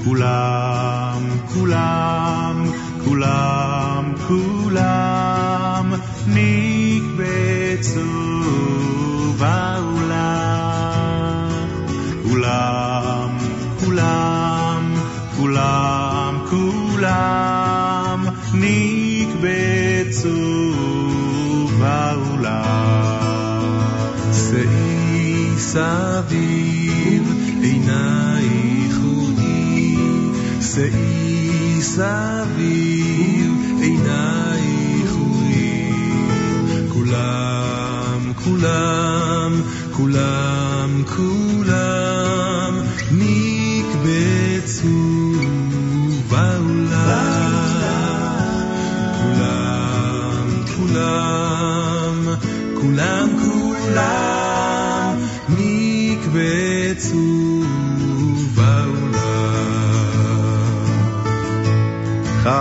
כולם, כולם, כולם, כולם נקבצו בעולם, כולם, כולם, כולם, כולם נקבצו בעולם. שאי inside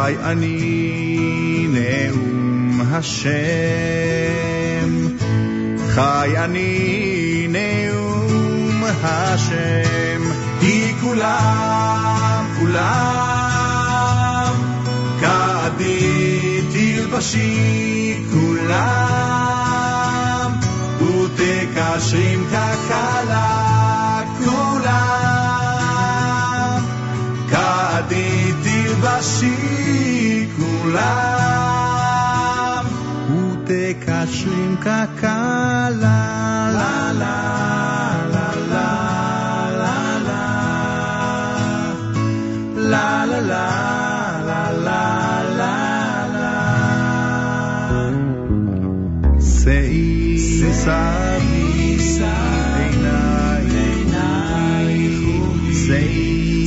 חי אני נאום השם, חי אני נאום השם, כי כולם, כולם, כעדי תלבשי כולם, ותקשרים ככלה תלבשי כולם, ותקשרים ככלה לה לה לה לה לה לה לה לה שאי סביב עינייך שאי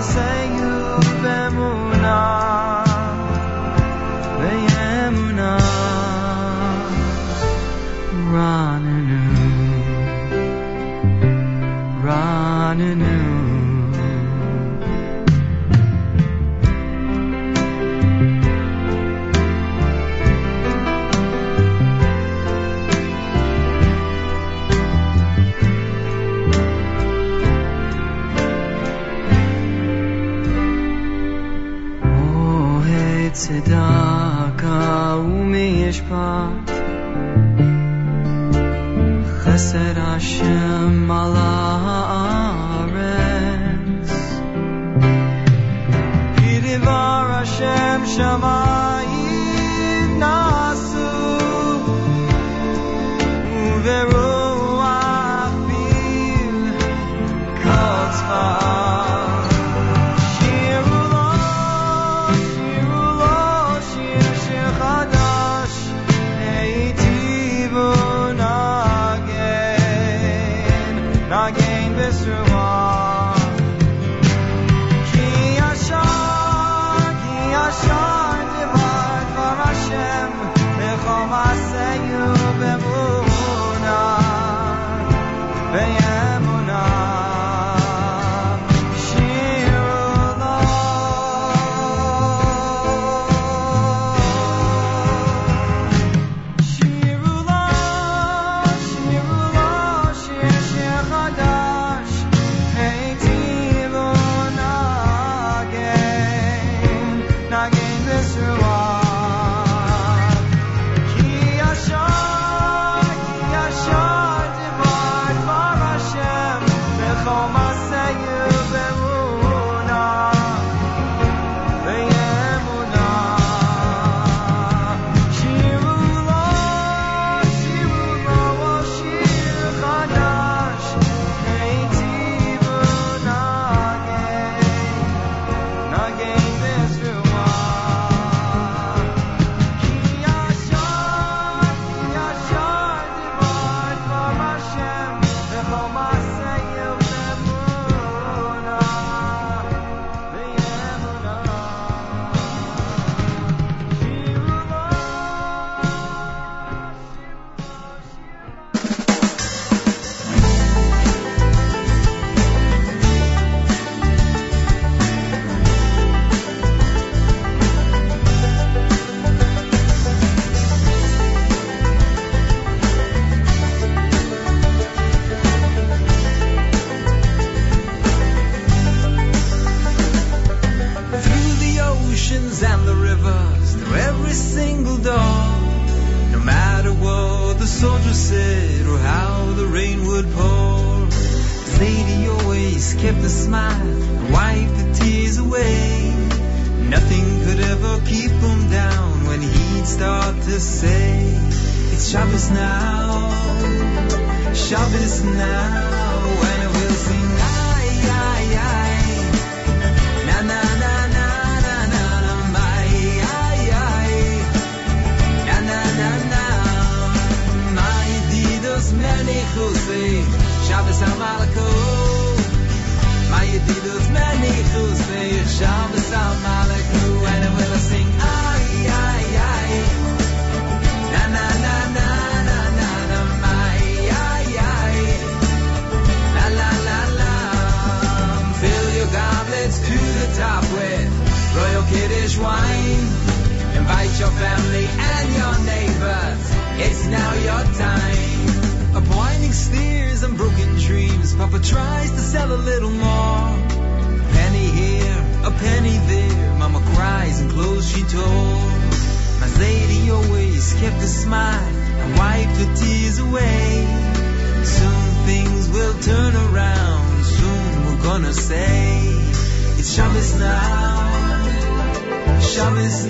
Senhor.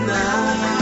night.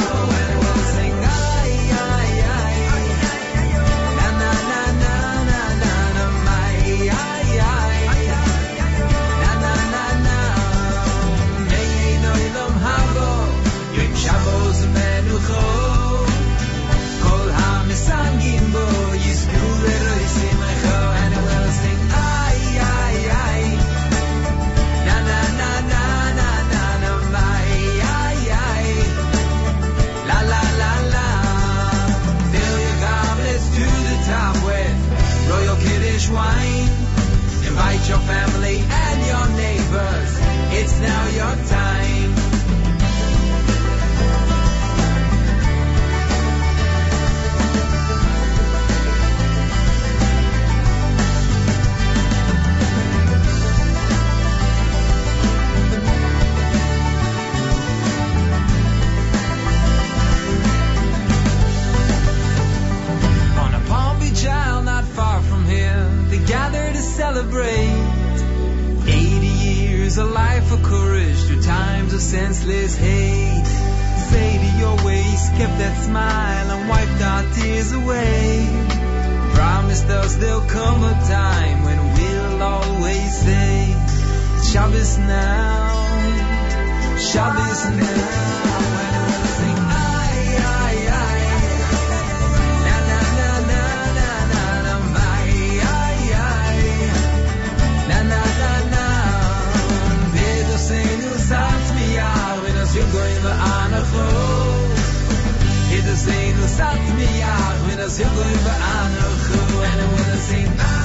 a life of courage through times of senseless hate. Say to your waist, kept that smile and wiped our tears away. Promised us there'll come a time when we'll always say, Shabbos now, Shabbos now. sehen, das hat mir ja, wenn das Jungle über alle Ruhe, wenn er will sehen, ah,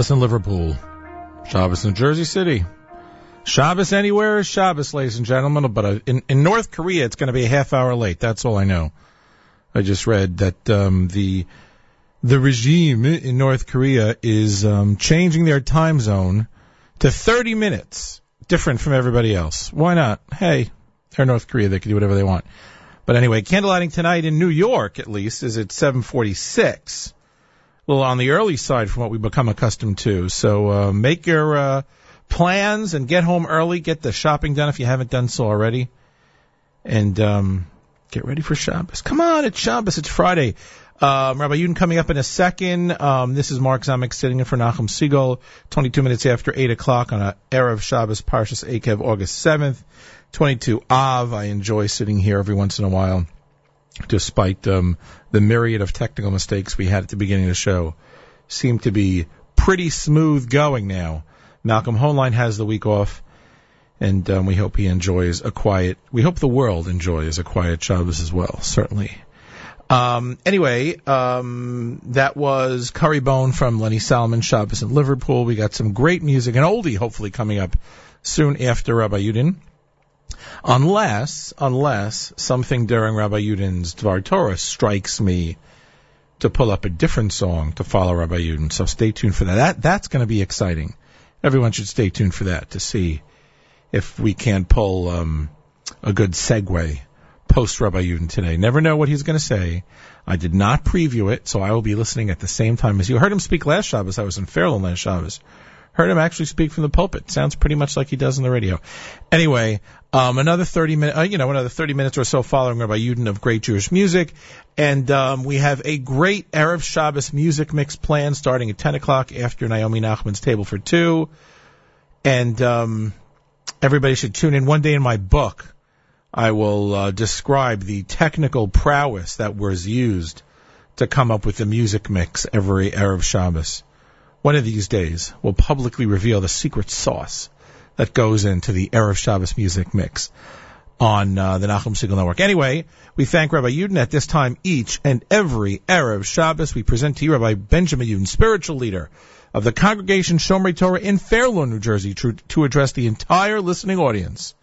Shabbos in Liverpool. Shabbos in Jersey City. Shabbos anywhere is Shabbos, ladies and gentlemen. But uh, in, in North Korea, it's going to be a half hour late. That's all I know. I just read that um, the the regime in North Korea is um, changing their time zone to 30 minutes, different from everybody else. Why not? Hey, they're North Korea; they can do whatever they want. But anyway, candlelighting tonight in New York, at least, is at 7:46. Little on the early side from what we've become accustomed to. So uh, make your uh, plans and get home early. Get the shopping done if you haven't done so already, and um, get ready for Shabbos. Come on, it's Shabbos. It's Friday. Um, Rabbi Yudin coming up in a second. Um, this is Mark Zomick sitting in for Nachum Segal. 22 minutes after 8 o'clock on a Erev Shabbos, Parshas Eikev, August 7th. 22 Av. I enjoy sitting here every once in a while, despite um, the myriad of technical mistakes we had at the beginning of the show. Seem to be pretty smooth going now. Malcolm Hoenlein has the week off, and um, we hope he enjoys a quiet. We hope the world enjoys a quiet Shabbos as well. Certainly. Um, anyway, um, that was Curry Bone from Lenny Solomon Shabbos in Liverpool. We got some great music, and oldie hopefully coming up soon after Rabbi Yudin. Unless, unless something during Rabbi Yudin's Dvar Torah strikes me to pull up a different song to follow Rabbi Yudin. So stay tuned for that. That that's going to be exciting. Everyone should stay tuned for that to see if we can pull um, a good segue post Rabbi Yudin today. Never know what he's going to say. I did not preview it, so I will be listening at the same time as you. Heard him speak last Shabbos. I was in Fairlawn last Shabbos. Heard him actually speak from the pulpit. Sounds pretty much like he does on the radio. Anyway, um, another 30 minutes, uh, you know, another 30 minutes or so following Rabbi Yudin of Great Jewish Music. And, um, we have a great Erev Shabbos music mix planned starting at 10 o'clock after Naomi Nachman's table for two. And, um, everybody should tune in one day in my book. I will, uh, describe the technical prowess that was used to come up with the music mix every Erev Shabbos. One of these days, we'll publicly reveal the secret sauce that goes into the Erev Shabbos music mix. on uh, the Nachum Segal Network. Anyway, we thank Rabbi Yudin at this time each and every Erev Shabbos. We present to you Rabbi Benjamin Yudin, spiritual leader of the congregation Shomrei Torah in Fair Lawn, New Jersey, to, to address the entire listening audience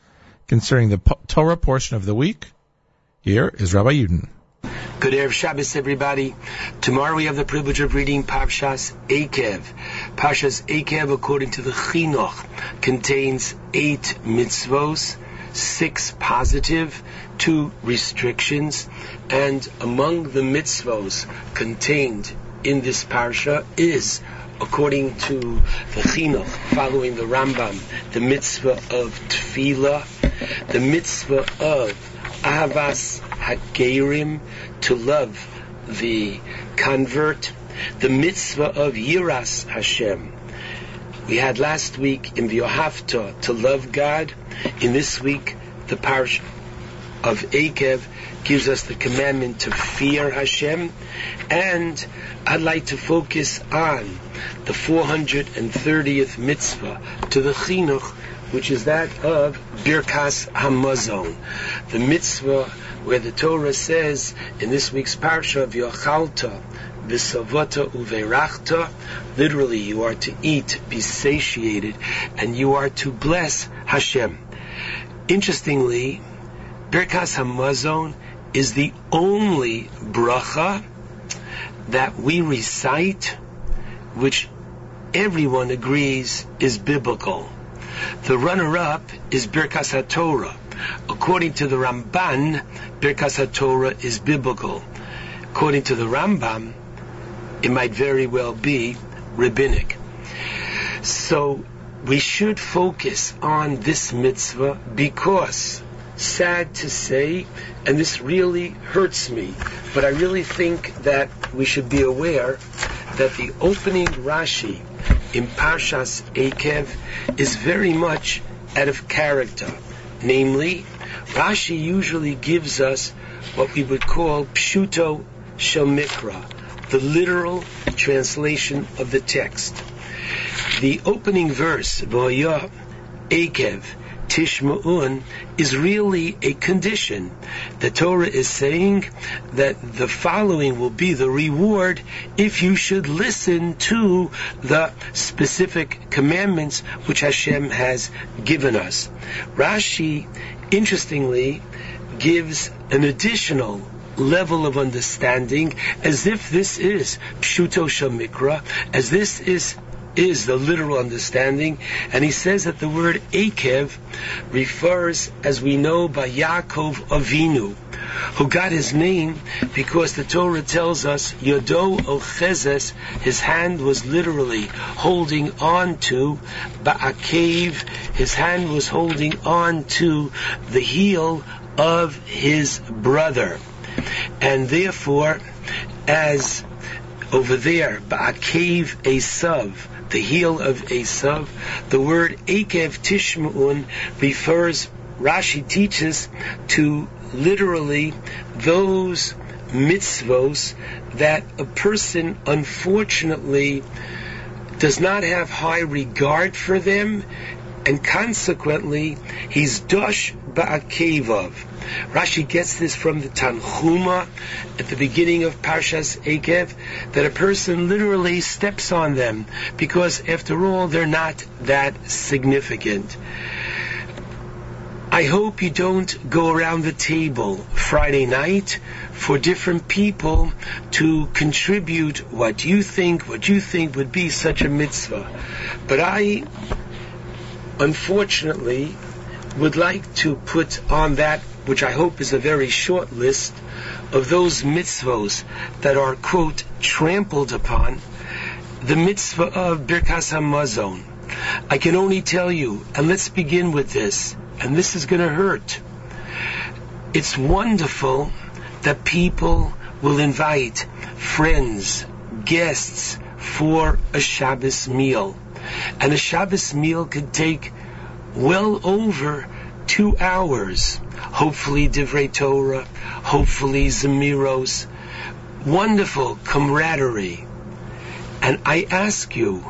concerning the Torah portion of the week. Here is Rabbi Yudin. Good Erev Shabbos, everybody. Tomorrow we have the privilege of reading Parshas Eikev. Parshas Eikev, according to the Chinuch, contains eight mitzvos, six positive, two restrictions, and among the mitzvos contained in this parsha is, according to the Chinuch, following the Rambam, the mitzvah of tefillah, the mitzvah of Ahavas Hagerim, to love the convert, the mitzvah of Yiras Hashem. We had last week in the Yohavta to love God. In this week, the parish of Eikev gives us the commandment to fear Hashem. And I'd like to focus on the 430th mitzvah to the Chinuch, which is that of Birkas Hamazon, the mitzvah where the Torah says in this week's parsha of Yochalta, V'savota uverachta, literally you are to eat, be satiated, and you are to bless Hashem. Interestingly, Birkas Hamazon is the only bracha that we recite, which everyone agrees is biblical. The runner-up is Birkas HaTorah. According to the Ramban, Birkas HaTorah is biblical. According to the Rambam, it might very well be rabbinic. So we should focus on this mitzvah because, sad to say, and this really hurts me, but I really think that we should be aware that the opening Rashi in Parshas Eikev is very much out of character. Namely, Rashi usually gives us what we would call Pshuto Shemikra, the literal translation of the text. The opening verse, Voya Eikev Tishma'un, is really a condition. The Torah is saying that the following will be the reward if you should listen to the specific commandments which Hashem has given us. Rashi, interestingly, gives an additional level of understanding as if this is Pshuto Shamikra, as this is is the literal understanding, and he says that the word Eikev refers, as we know, by Yaakov Avinu, who got his name because the Torah tells us Yodo Ochezes, his hand was literally holding on to Ba'akev, his hand was holding on to the heel of his brother. And therefore, as over there, Ba'akev Esav, the heel of Esav. The word Eikev Tishma'un refers, Rashi teaches, to literally those mitzvos that a person unfortunately does not have high regard for them and consequently he's dosh ba'akevav. Rashi gets this from the Tanchuma at the beginning of Parshas Eikev, that a person literally steps on them because after all they're not that significant. I hope you don't go around the table Friday night for different people to contribute what you think, what you think would be such a mitzvah. But I unfortunately would like to put on that which I hope is a very short list of those mitzvos that are, quote, trampled upon, the mitzvah of Birkas HaMazon. I can only tell you, and let's begin with this, and this is going to hurt. It's wonderful that people will invite friends, guests for a Shabbos meal. And a Shabbos meal could take well over two hours. Hopefully Divrei Torah, hopefully Zemiros. Wonderful camaraderie. And I ask you,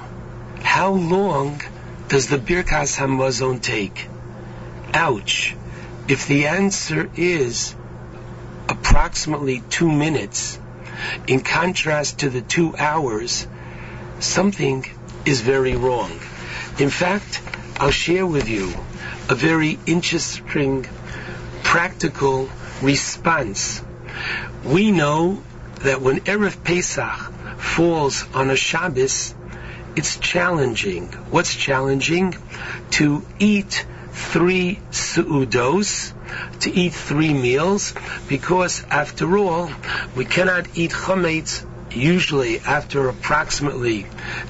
how long does the Birkas Hamazon take? Ouch. If the answer is approximately two minutes, in contrast to the two hours, something is very wrong. In fact, I'll share with you a very interesting practical response. We know that when Erev Pesach falls on a Shabbos, it's challenging. What's challenging? To eat three su'udos, to eat three meals, because after all, we cannot eat chametz usually after approximately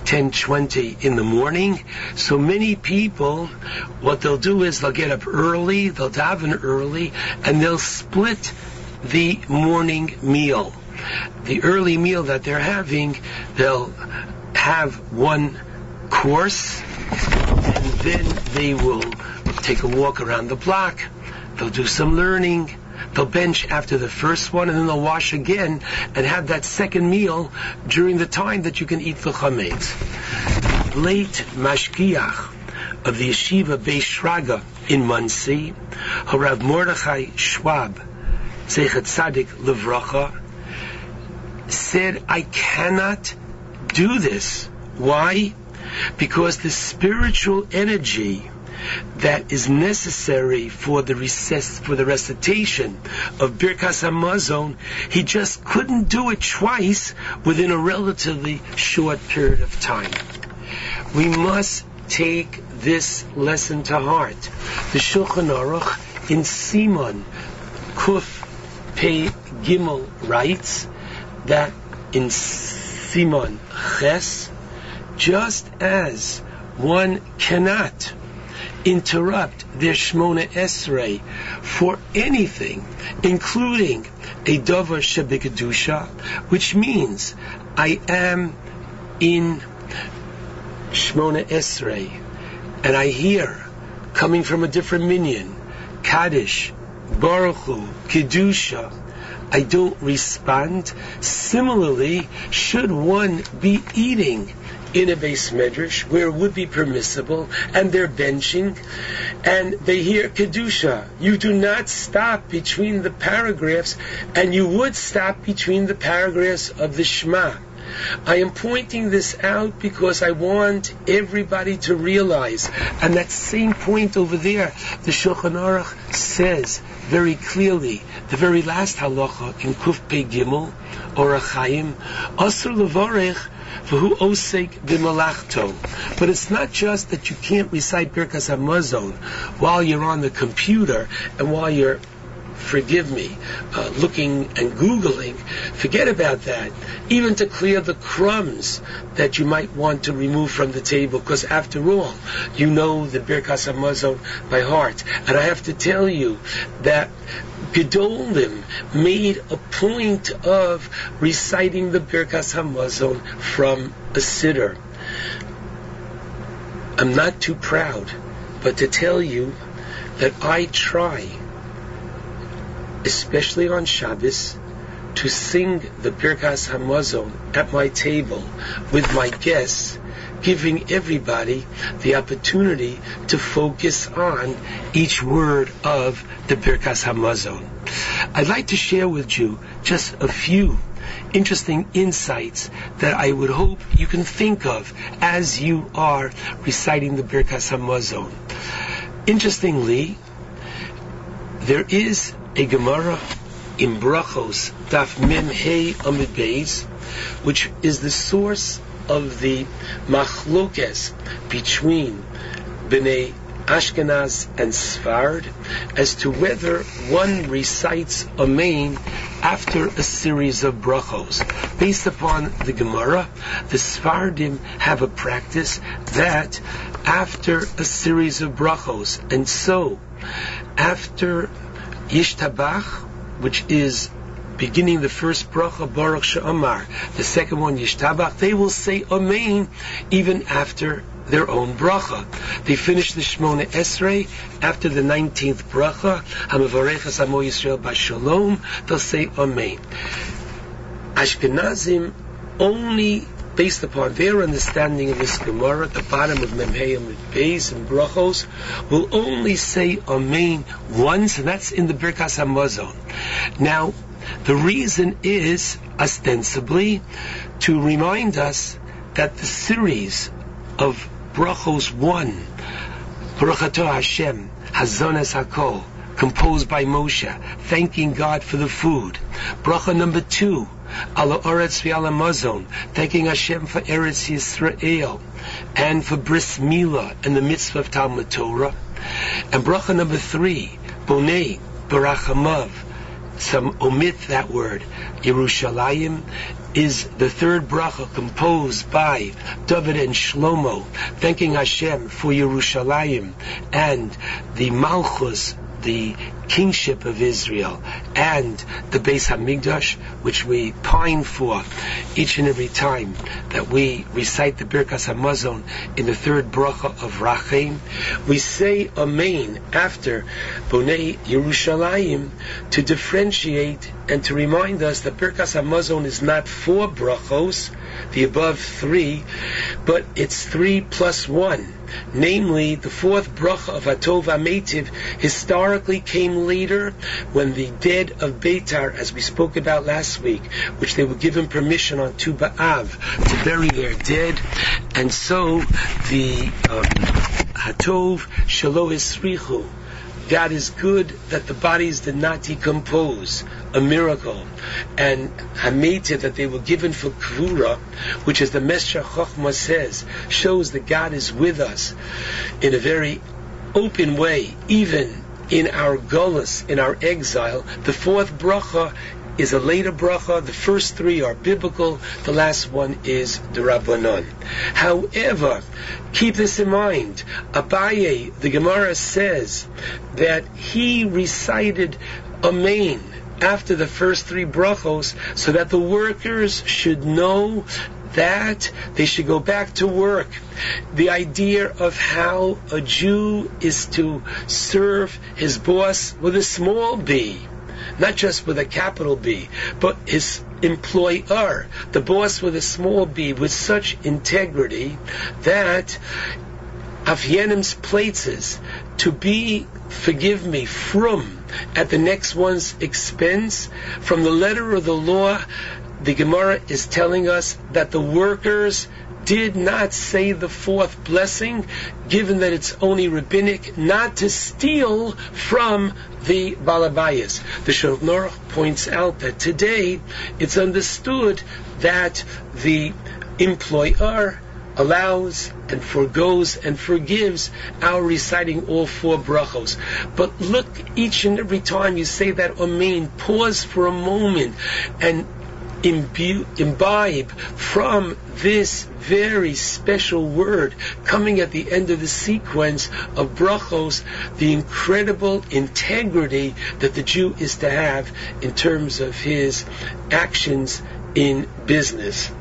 10:20 in the morning. So many people, what they'll do is they'll get up early, they'll daven early, and they'll split the morning meal. The early meal that they're having, they'll have one course, and then they will take a walk around the block. They'll do some learning. They'll bench after the first one, and then they'll wash again and have that second meal during the time that you can eat the chametz. Late mashkiach of the yeshiva Beis Shraga in Monsey, Harav Mordechai Schwab, Zeichet Tzadik Levracha, said, I cannot do this. Why? Because the spiritual energy that is necessary for the recess, for the recitation of Birkas Hamazon, he just couldn't do it twice within a relatively short period of time. We must take this lesson to heart. The Shulchan Aruch in Simon Kuf Pei Gimel writes that in Simon Ches, just as one cannot interrupt their Shmona Esrei for anything, including a Dover Shebekadusha, which means I am in Shmona Esrei, and I hear coming from a different minyan, Kaddish, Baruch Hu, Kedusha, I don't respond. Similarly, should one be eating in a beis medrash where it would be permissible and they're benching and they hear kedusha. You do not stop between the paragraphs and you would stop between the paragraphs of the shema. I am pointing this out because I want everybody to realize, and that same point over there, the Shulchan Aruch says very clearly, the very last halacha in Kuf Pei Gimel, or Chaim, Asur Levarech V'hu osek b'malachto. But it's not just that you can't recite Birkas Hamazon while you're on the computer and while you're forgive me, uh, looking and Googling, forget about that. Even to clear the crumbs that you might want to remove from the table, because after all, you know the Birkas Hamazon by heart. And I have to tell you that Gedolim made a point of reciting the Birkas Hamazon from a siddur. I'm not too proud, but to tell you that I try especially on Shabbos, to sing the Birkas Hamazon at my table with my guests, giving everybody the opportunity to focus on each word of the Birkas Hamazon. I'd like to share with you just a few interesting insights that I would hope you can think of as you are reciting the Birkas Hamazon. Interestingly, there is a Gemara in Brachos, Daf Mem Hey Amid Beis, which is the source of the machlokes between Bnei Ashkenaz and Sfard as to whether one recites a main after a series of brachos. Based upon the Gemara, the Sfardim have a practice that after a series of brachos, and so after Yishtabach, which is beginning the first bracha Baruch She'amar, the second one Yishtabach, they will say Amen even after their own bracha. They finish the Shmona Esrei after the 19th bracha, Hamavarechas Amo Yisrael Bashalom, they'll say Amen. Ashkenazim only based upon their understanding of this Gemara at the bottom of Memheim Beis and Brachos, will only say Amen once, and that's in the Birkas Hamazon. Now, the reason is ostensibly to remind us that the series of Brachos 1, Baruchato Hashem, Hazonas Hakol, composed by Moshe, thanking God for the food. Bracha number two, Ala Oretz V'Ala Mazon, thanking Hashem for Eretz Yisrael, and for Bris Milah and the mitzvah of Talmud Torah. And bracha number three, Bonei Barachamav, some omit that word, Yerushalayim, is the third bracha composed by David and Shlomo, thanking Hashem for Yerushalayim and the Malchus, the kingship of Israel, and the Beis Hamikdash, which we pine for each and every time that we recite the Birkas Hamazon in the third bracha of Rachem. We say Amen after Bonei Yerushalayim to differentiate and to remind us that Birkas Hamazon is not four brachos, the above three, but it's three plus one. Namely, the fourth bracha of Atov Ametiv historically came later when the dead of Beitar, as we spoke about last week, which they were given permission on Tu B'Av to bury their dead, and so the um, Hatov Shalo Esrichu, God is good that the bodies did not decompose, a miracle. And Hameta that they were given for Kvura, which is the Meshech Chochma says, shows that God is with us in a very open way, even in our gullus, in our exile. The fourth bracha is a later bracha. The first three are biblical. The last one is the Rabbanon. However, keep this in mind. Abaye, the Gemara says that he recited Amen after the first three brachos so that the workers should know that they should go back to work. The idea of how a Jew is to serve his boss with a small b, not just with a capital B, but his employer, the boss with a small b, with such integrity that Afyenim's places to be, forgive me, from at the next one's expense, from the letter of the law, the Gemara is telling us that the workers did not say the fourth blessing, given that it's only rabbinic, not to steal from the Balabayas. The Shulchan points out that today it's understood that the employer allows and forgoes and forgives our reciting all four brachos. But look, each and every time you say that Amen, pause for a moment and imbu- imbibe from this very special word coming at the end of the sequence of brachos, the incredible integrity that the Jew is to have in terms of his actions in business.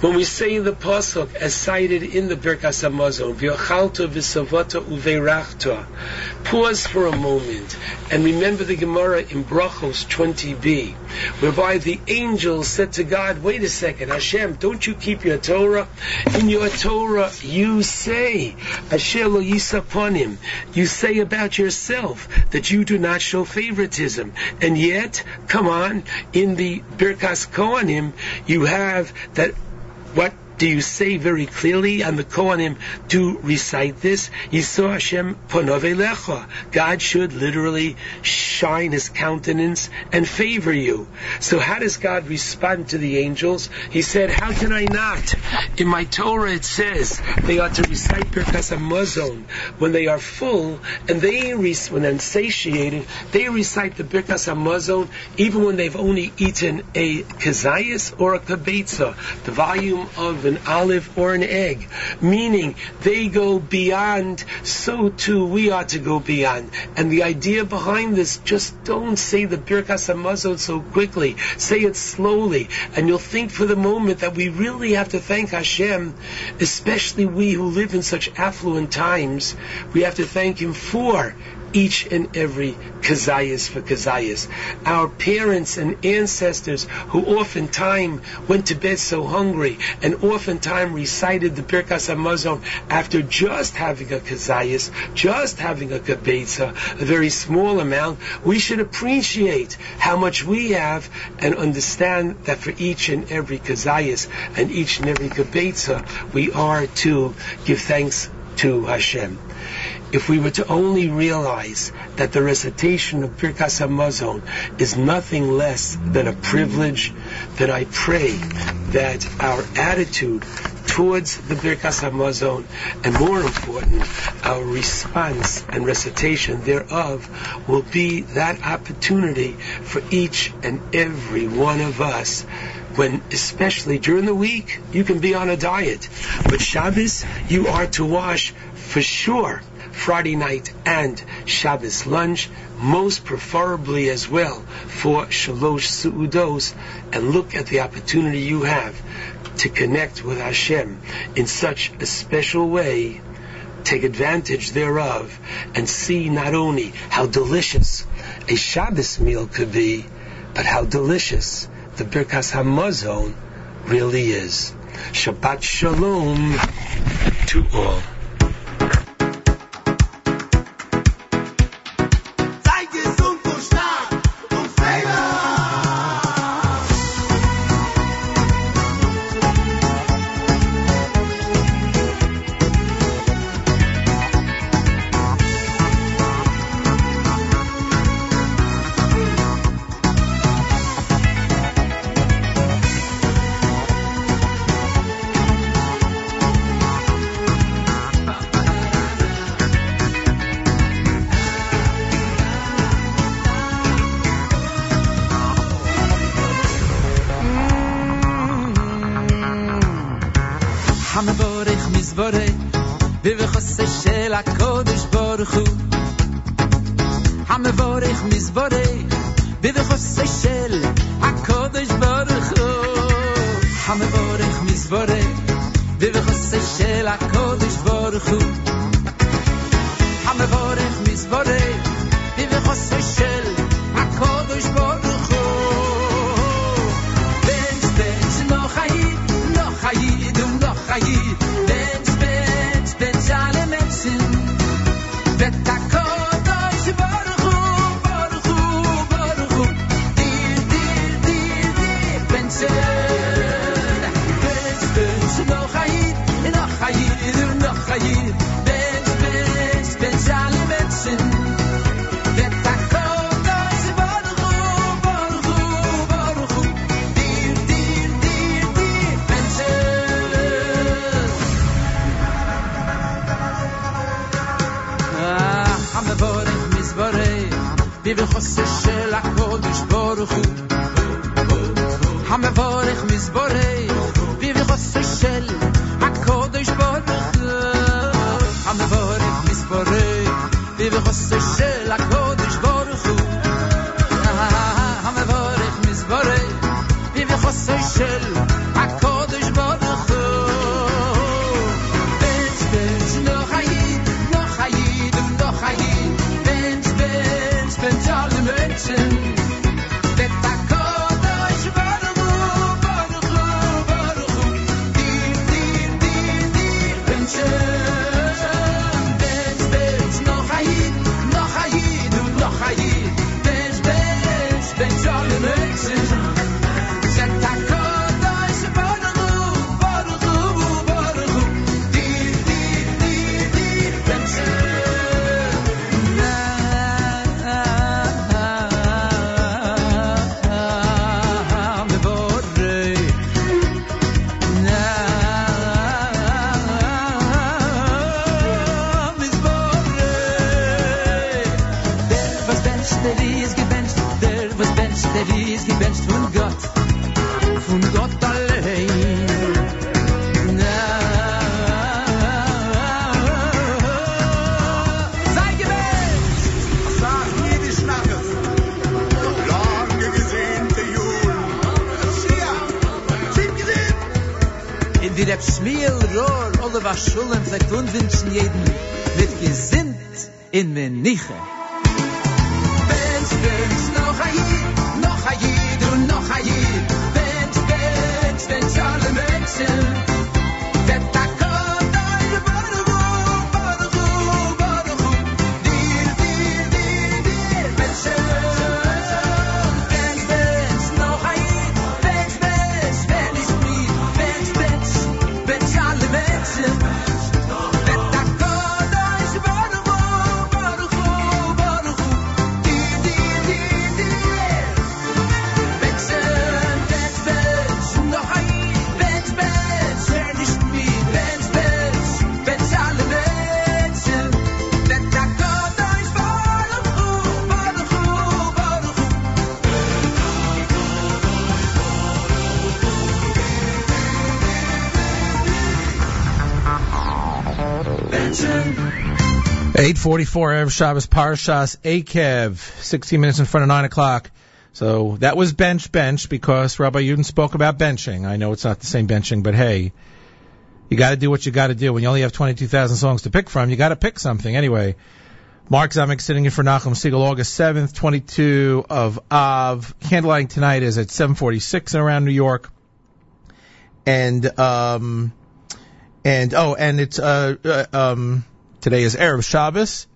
When we say the pasuk as cited in the Birkas Hamazon, "V'yochalta v'savata uveirachta," pause for a moment and remember the Gemara in Brachos 20b, whereby the angel said to God, "Wait a second, Hashem, don't you keep your Torah? In your Torah, you say, lo yisaponim, you say about yourself that you do not show favoritism, and yet, come on, in the Birkas Kohanim, you have that what do you say very clearly? And the Kohanim do recite this. Yisro Hashem ponovelecha. God should literally shine His countenance and favor you. So how does God respond to the angels? He said, "How can I not?" In my Torah it says they are to recite Birkas Hamazon when they are full, and they when they're satiated, they recite the Birkas Hamazon even when they've only eaten a kazayas or a kabetza, the volume of an olive or an egg, meaning they go beyond, so too we ought to go beyond. And the idea behind this, just don't say the Birkas Hamazon so quickly. Say it slowly, and you'll think for the moment that we really have to thank Hashem, especially we who live in such affluent times, we have to thank Him for each and every kazayas for kazayas. Our parents and ancestors who oftentimes went to bed so hungry and oftentimes recited the Birkas Hamazon after just having a kazayas, just having a kabetza, a very small amount, we should appreciate how much we have and understand that for each and every kazayas and each and every kabetza, we are to give thanks to Hashem. If we were to only realize that the recitation of Birkas Hamazon is nothing less than a privilege, then I pray that our attitude towards the Birkas Hamazon, and more important, our response and recitation thereof, will be that opportunity for each and every one of us when, especially during the week, you can be on a diet. But Shabbos, you are to wash for sure. Friday night and Shabbos lunch, most preferably as well for Shalosh Su'udos, and look at the opportunity you have to connect with Hashem in such a special way. Take advantage thereof and see not only how delicious a Shabbos meal could be, but how delicious the Birkas Hamazon really is. Shabbat Shalom to all. 844 Erev Shabbos Parshas Eikev, 16 minutes in front of 9 o'clock. So that was bench bench because Rabbi Yudin spoke about benching. I know it's not the same benching, but hey, you got to do what you got to do. When you only have 22,000 songs to pick from, you got to pick something. Anyway, Mark Zomick sitting in for Nachum Segal, August 7th, 22 of Av. Candlelighting tonight is at 746 in around New York. And, um, and, oh, and it's, uh, uh um, today is Erev Shabbos.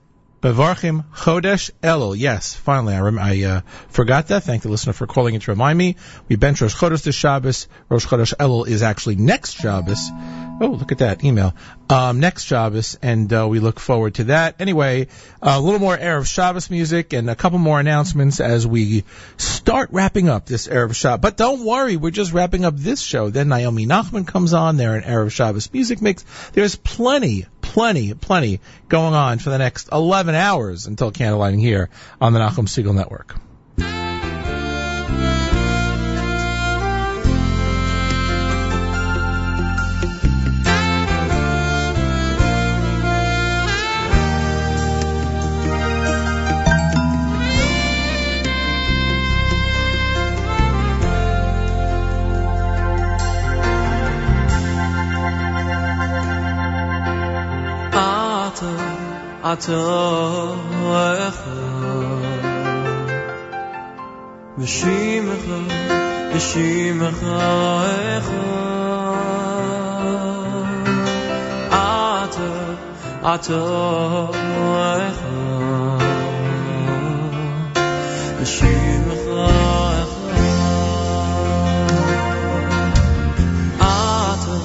Bevarchim Chodesh Elul. Yes, finally, I, rem- I uh, forgot that. Thank the listener for calling in to remind me. We bench Rosh Chodesh to Shabbos. Rosh Chodesh Elul is actually next Shabbos. Oh, look at that email. Um, next Shabbos, and uh, we look forward to that. Anyway, a little more Erev Shabbos music and a couple more announcements as we start wrapping up this Erev Shabbos. But don't worry, we're just wrapping up this show. Then Naomi Nachman comes on there in Erev Shabbos music mix. There's plenty, plenty, plenty going on for the next 11 hours until candlelighting here on the Nachum Segal Network. אתה אחד. בשמך, בשמך אחד. אתה, אתה אחד. בשמך אחד. אתה,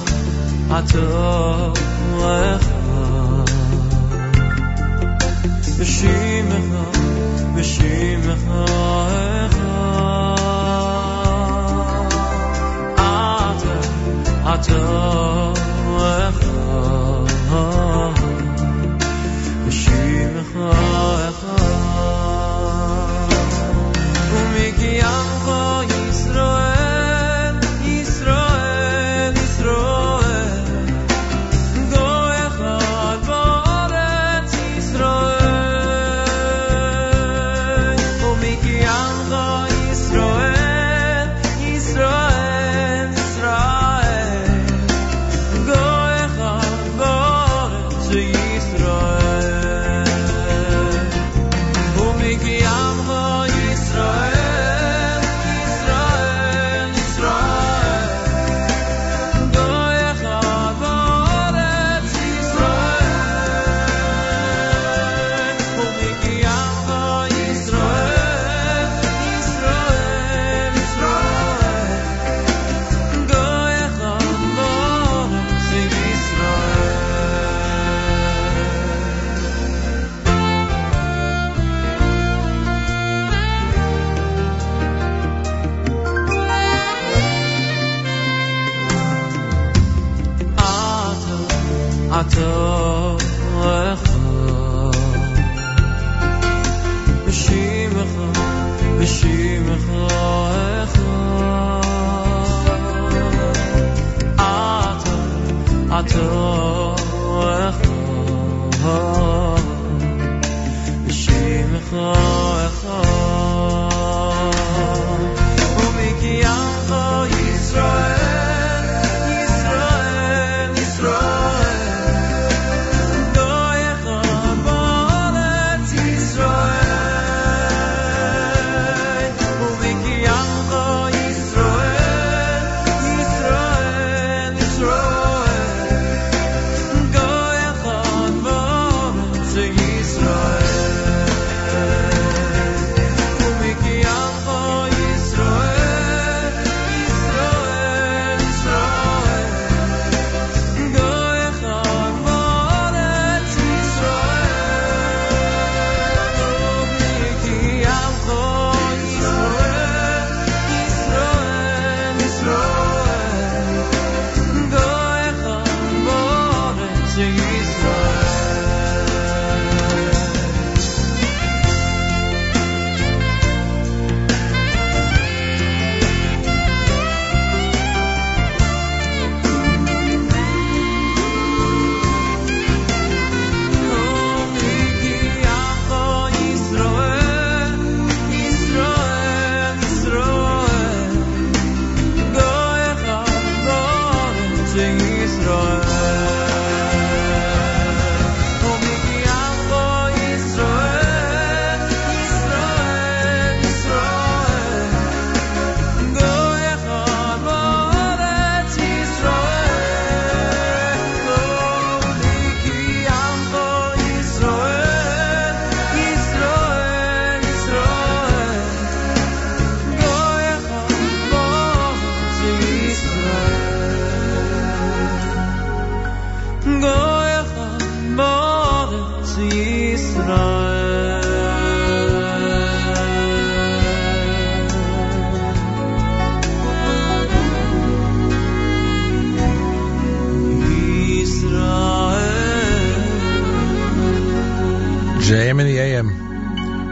אתה בשמך, בשמך אחד. אתה, אתה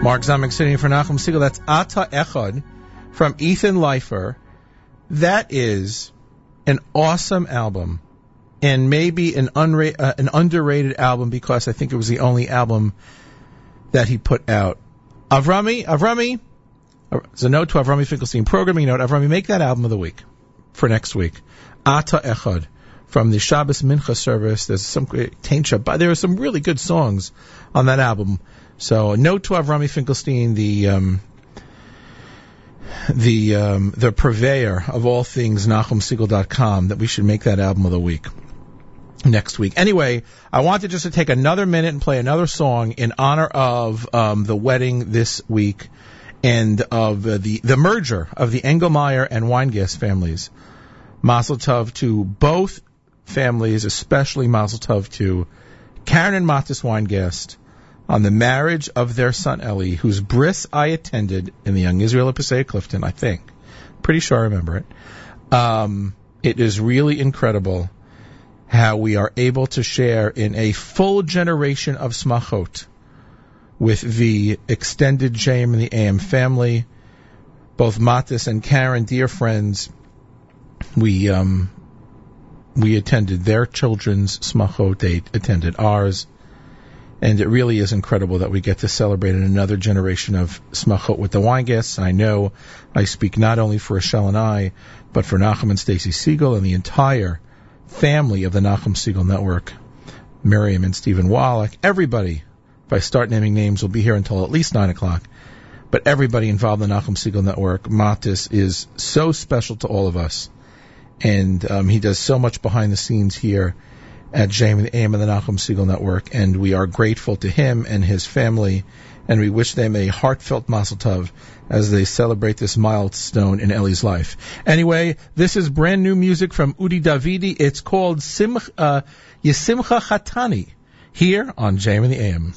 Mark Zomick sitting for Nachum Segal. That's Ata Echad from Ethan Leifer. That is an awesome album and maybe an, unra- uh, an underrated album because I think it was the only album that he put out. Avrami, Avrami, there's a note to Avrami Finkelstein programming note. Avrami, make that album of the week for next week. Ata Echad from the Shabbos Mincha service. There's some great Tain Shabbat. There are some really good songs on that album. So note to Avrami Finkelstein, the um, the um, the purveyor of all things NachumSegal.com, that we should make that album of the week next week. Anyway, I wanted just to take another minute and play another song in honor of um, the wedding this week and of uh, the the merger of the Engelmeyer and Weingast families. Mazel tov to both families, especially Mazel tov to Karen and Matis Weingast on the marriage of their son Ellie, whose bris I attended in the Young Israel of Passaic Clifton, I think. Pretty sure I remember it. Um, it is really incredible how we are able to share in a full generation of smachot with the extended JM and the AM family, both Matis and Karen, dear friends. We um, we attended their children's smachot, they attended ours, and it really is incredible that we get to celebrate another generation of smachot with the Weingasts. And I know I speak not only for Rochelle and I, but for Nachum and Stacy Segal and the entire family of the Nachum Segal Network, Miriam and Stephen Wallach, everybody. If I start naming names, will be here until at least nine o'clock. But everybody involved in the Nachum Segal Network, Matis is so special to all of us, and um, he does so much behind the scenes here at and AM and the Nachum Segal Network, and we are grateful to him and his family, and we wish them a heartfelt Mazel Tov as they celebrate this milestone in Ellie's life. Anyway, this is brand new music from Udi Davidi. It's called Sim, uh, Yesimcha Chatani here on JM and the AM.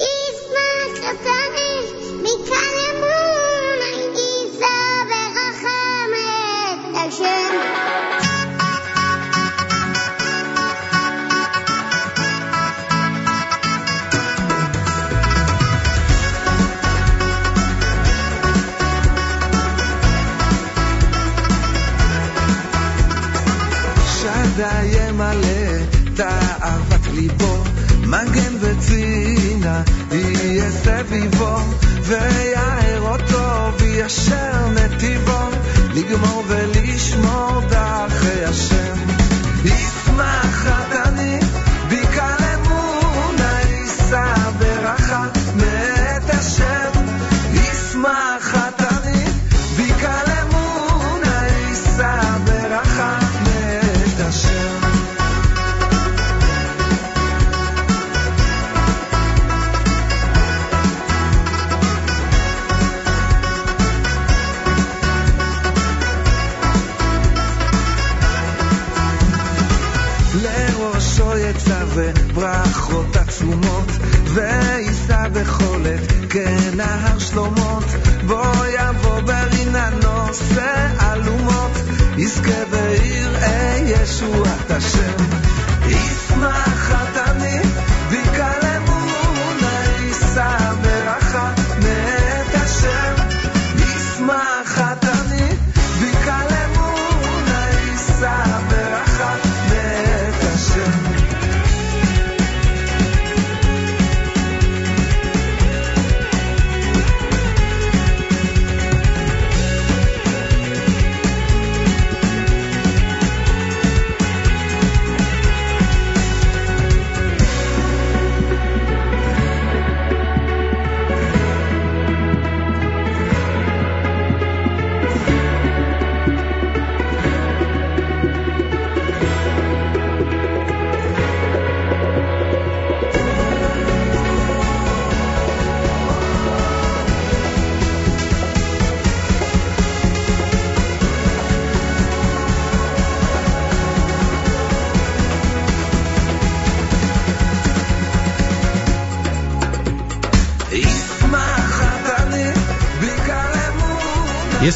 שדי ימלא תאוות ליבו, מגן וצינה יהיה סביבו, ויער אותו וישר נתיבו, לגמור ולשמור דרכי השם. ישמח ברכות עצומות, ויישא בחולת כנהר שלומות, בו יבוא ברינה נושא אלומות, יזכה ויראה ישועת השם. ישמח חתני,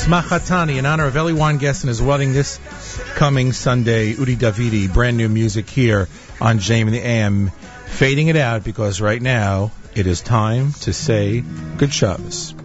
Machatani in honor of Eli Guest and his wedding this coming Sunday. Udi Davidi, brand new music here on JM and the AM. Fading it out because right now it is time to say good Shabbos.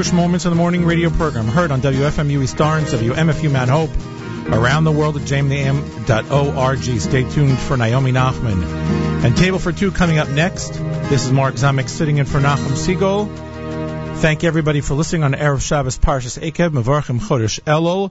Jewish Moments in the Morning radio program, heard on WFMU East Orange, WMFU Mount Hope, around the world at jamnam.org. Stay tuned for Naomi Nachman. And Table for Two coming up next. This is Mark Zomick sitting in for Nachum Segal. Thank everybody for listening on Erev Shabbos Parshas Eikev, Mevarchim Chodesh Elul.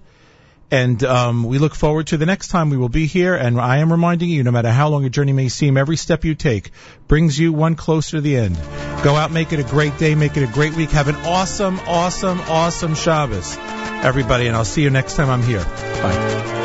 And um, we look forward to the next time we will be here. And I am reminding you, no matter how long your journey may seem, every step you take brings you one closer to the end. Go out, make it a great day, make it a great week. Have an awesome, awesome, awesome Shabbos, everybody, and I'll see you next time I'm here. Bye.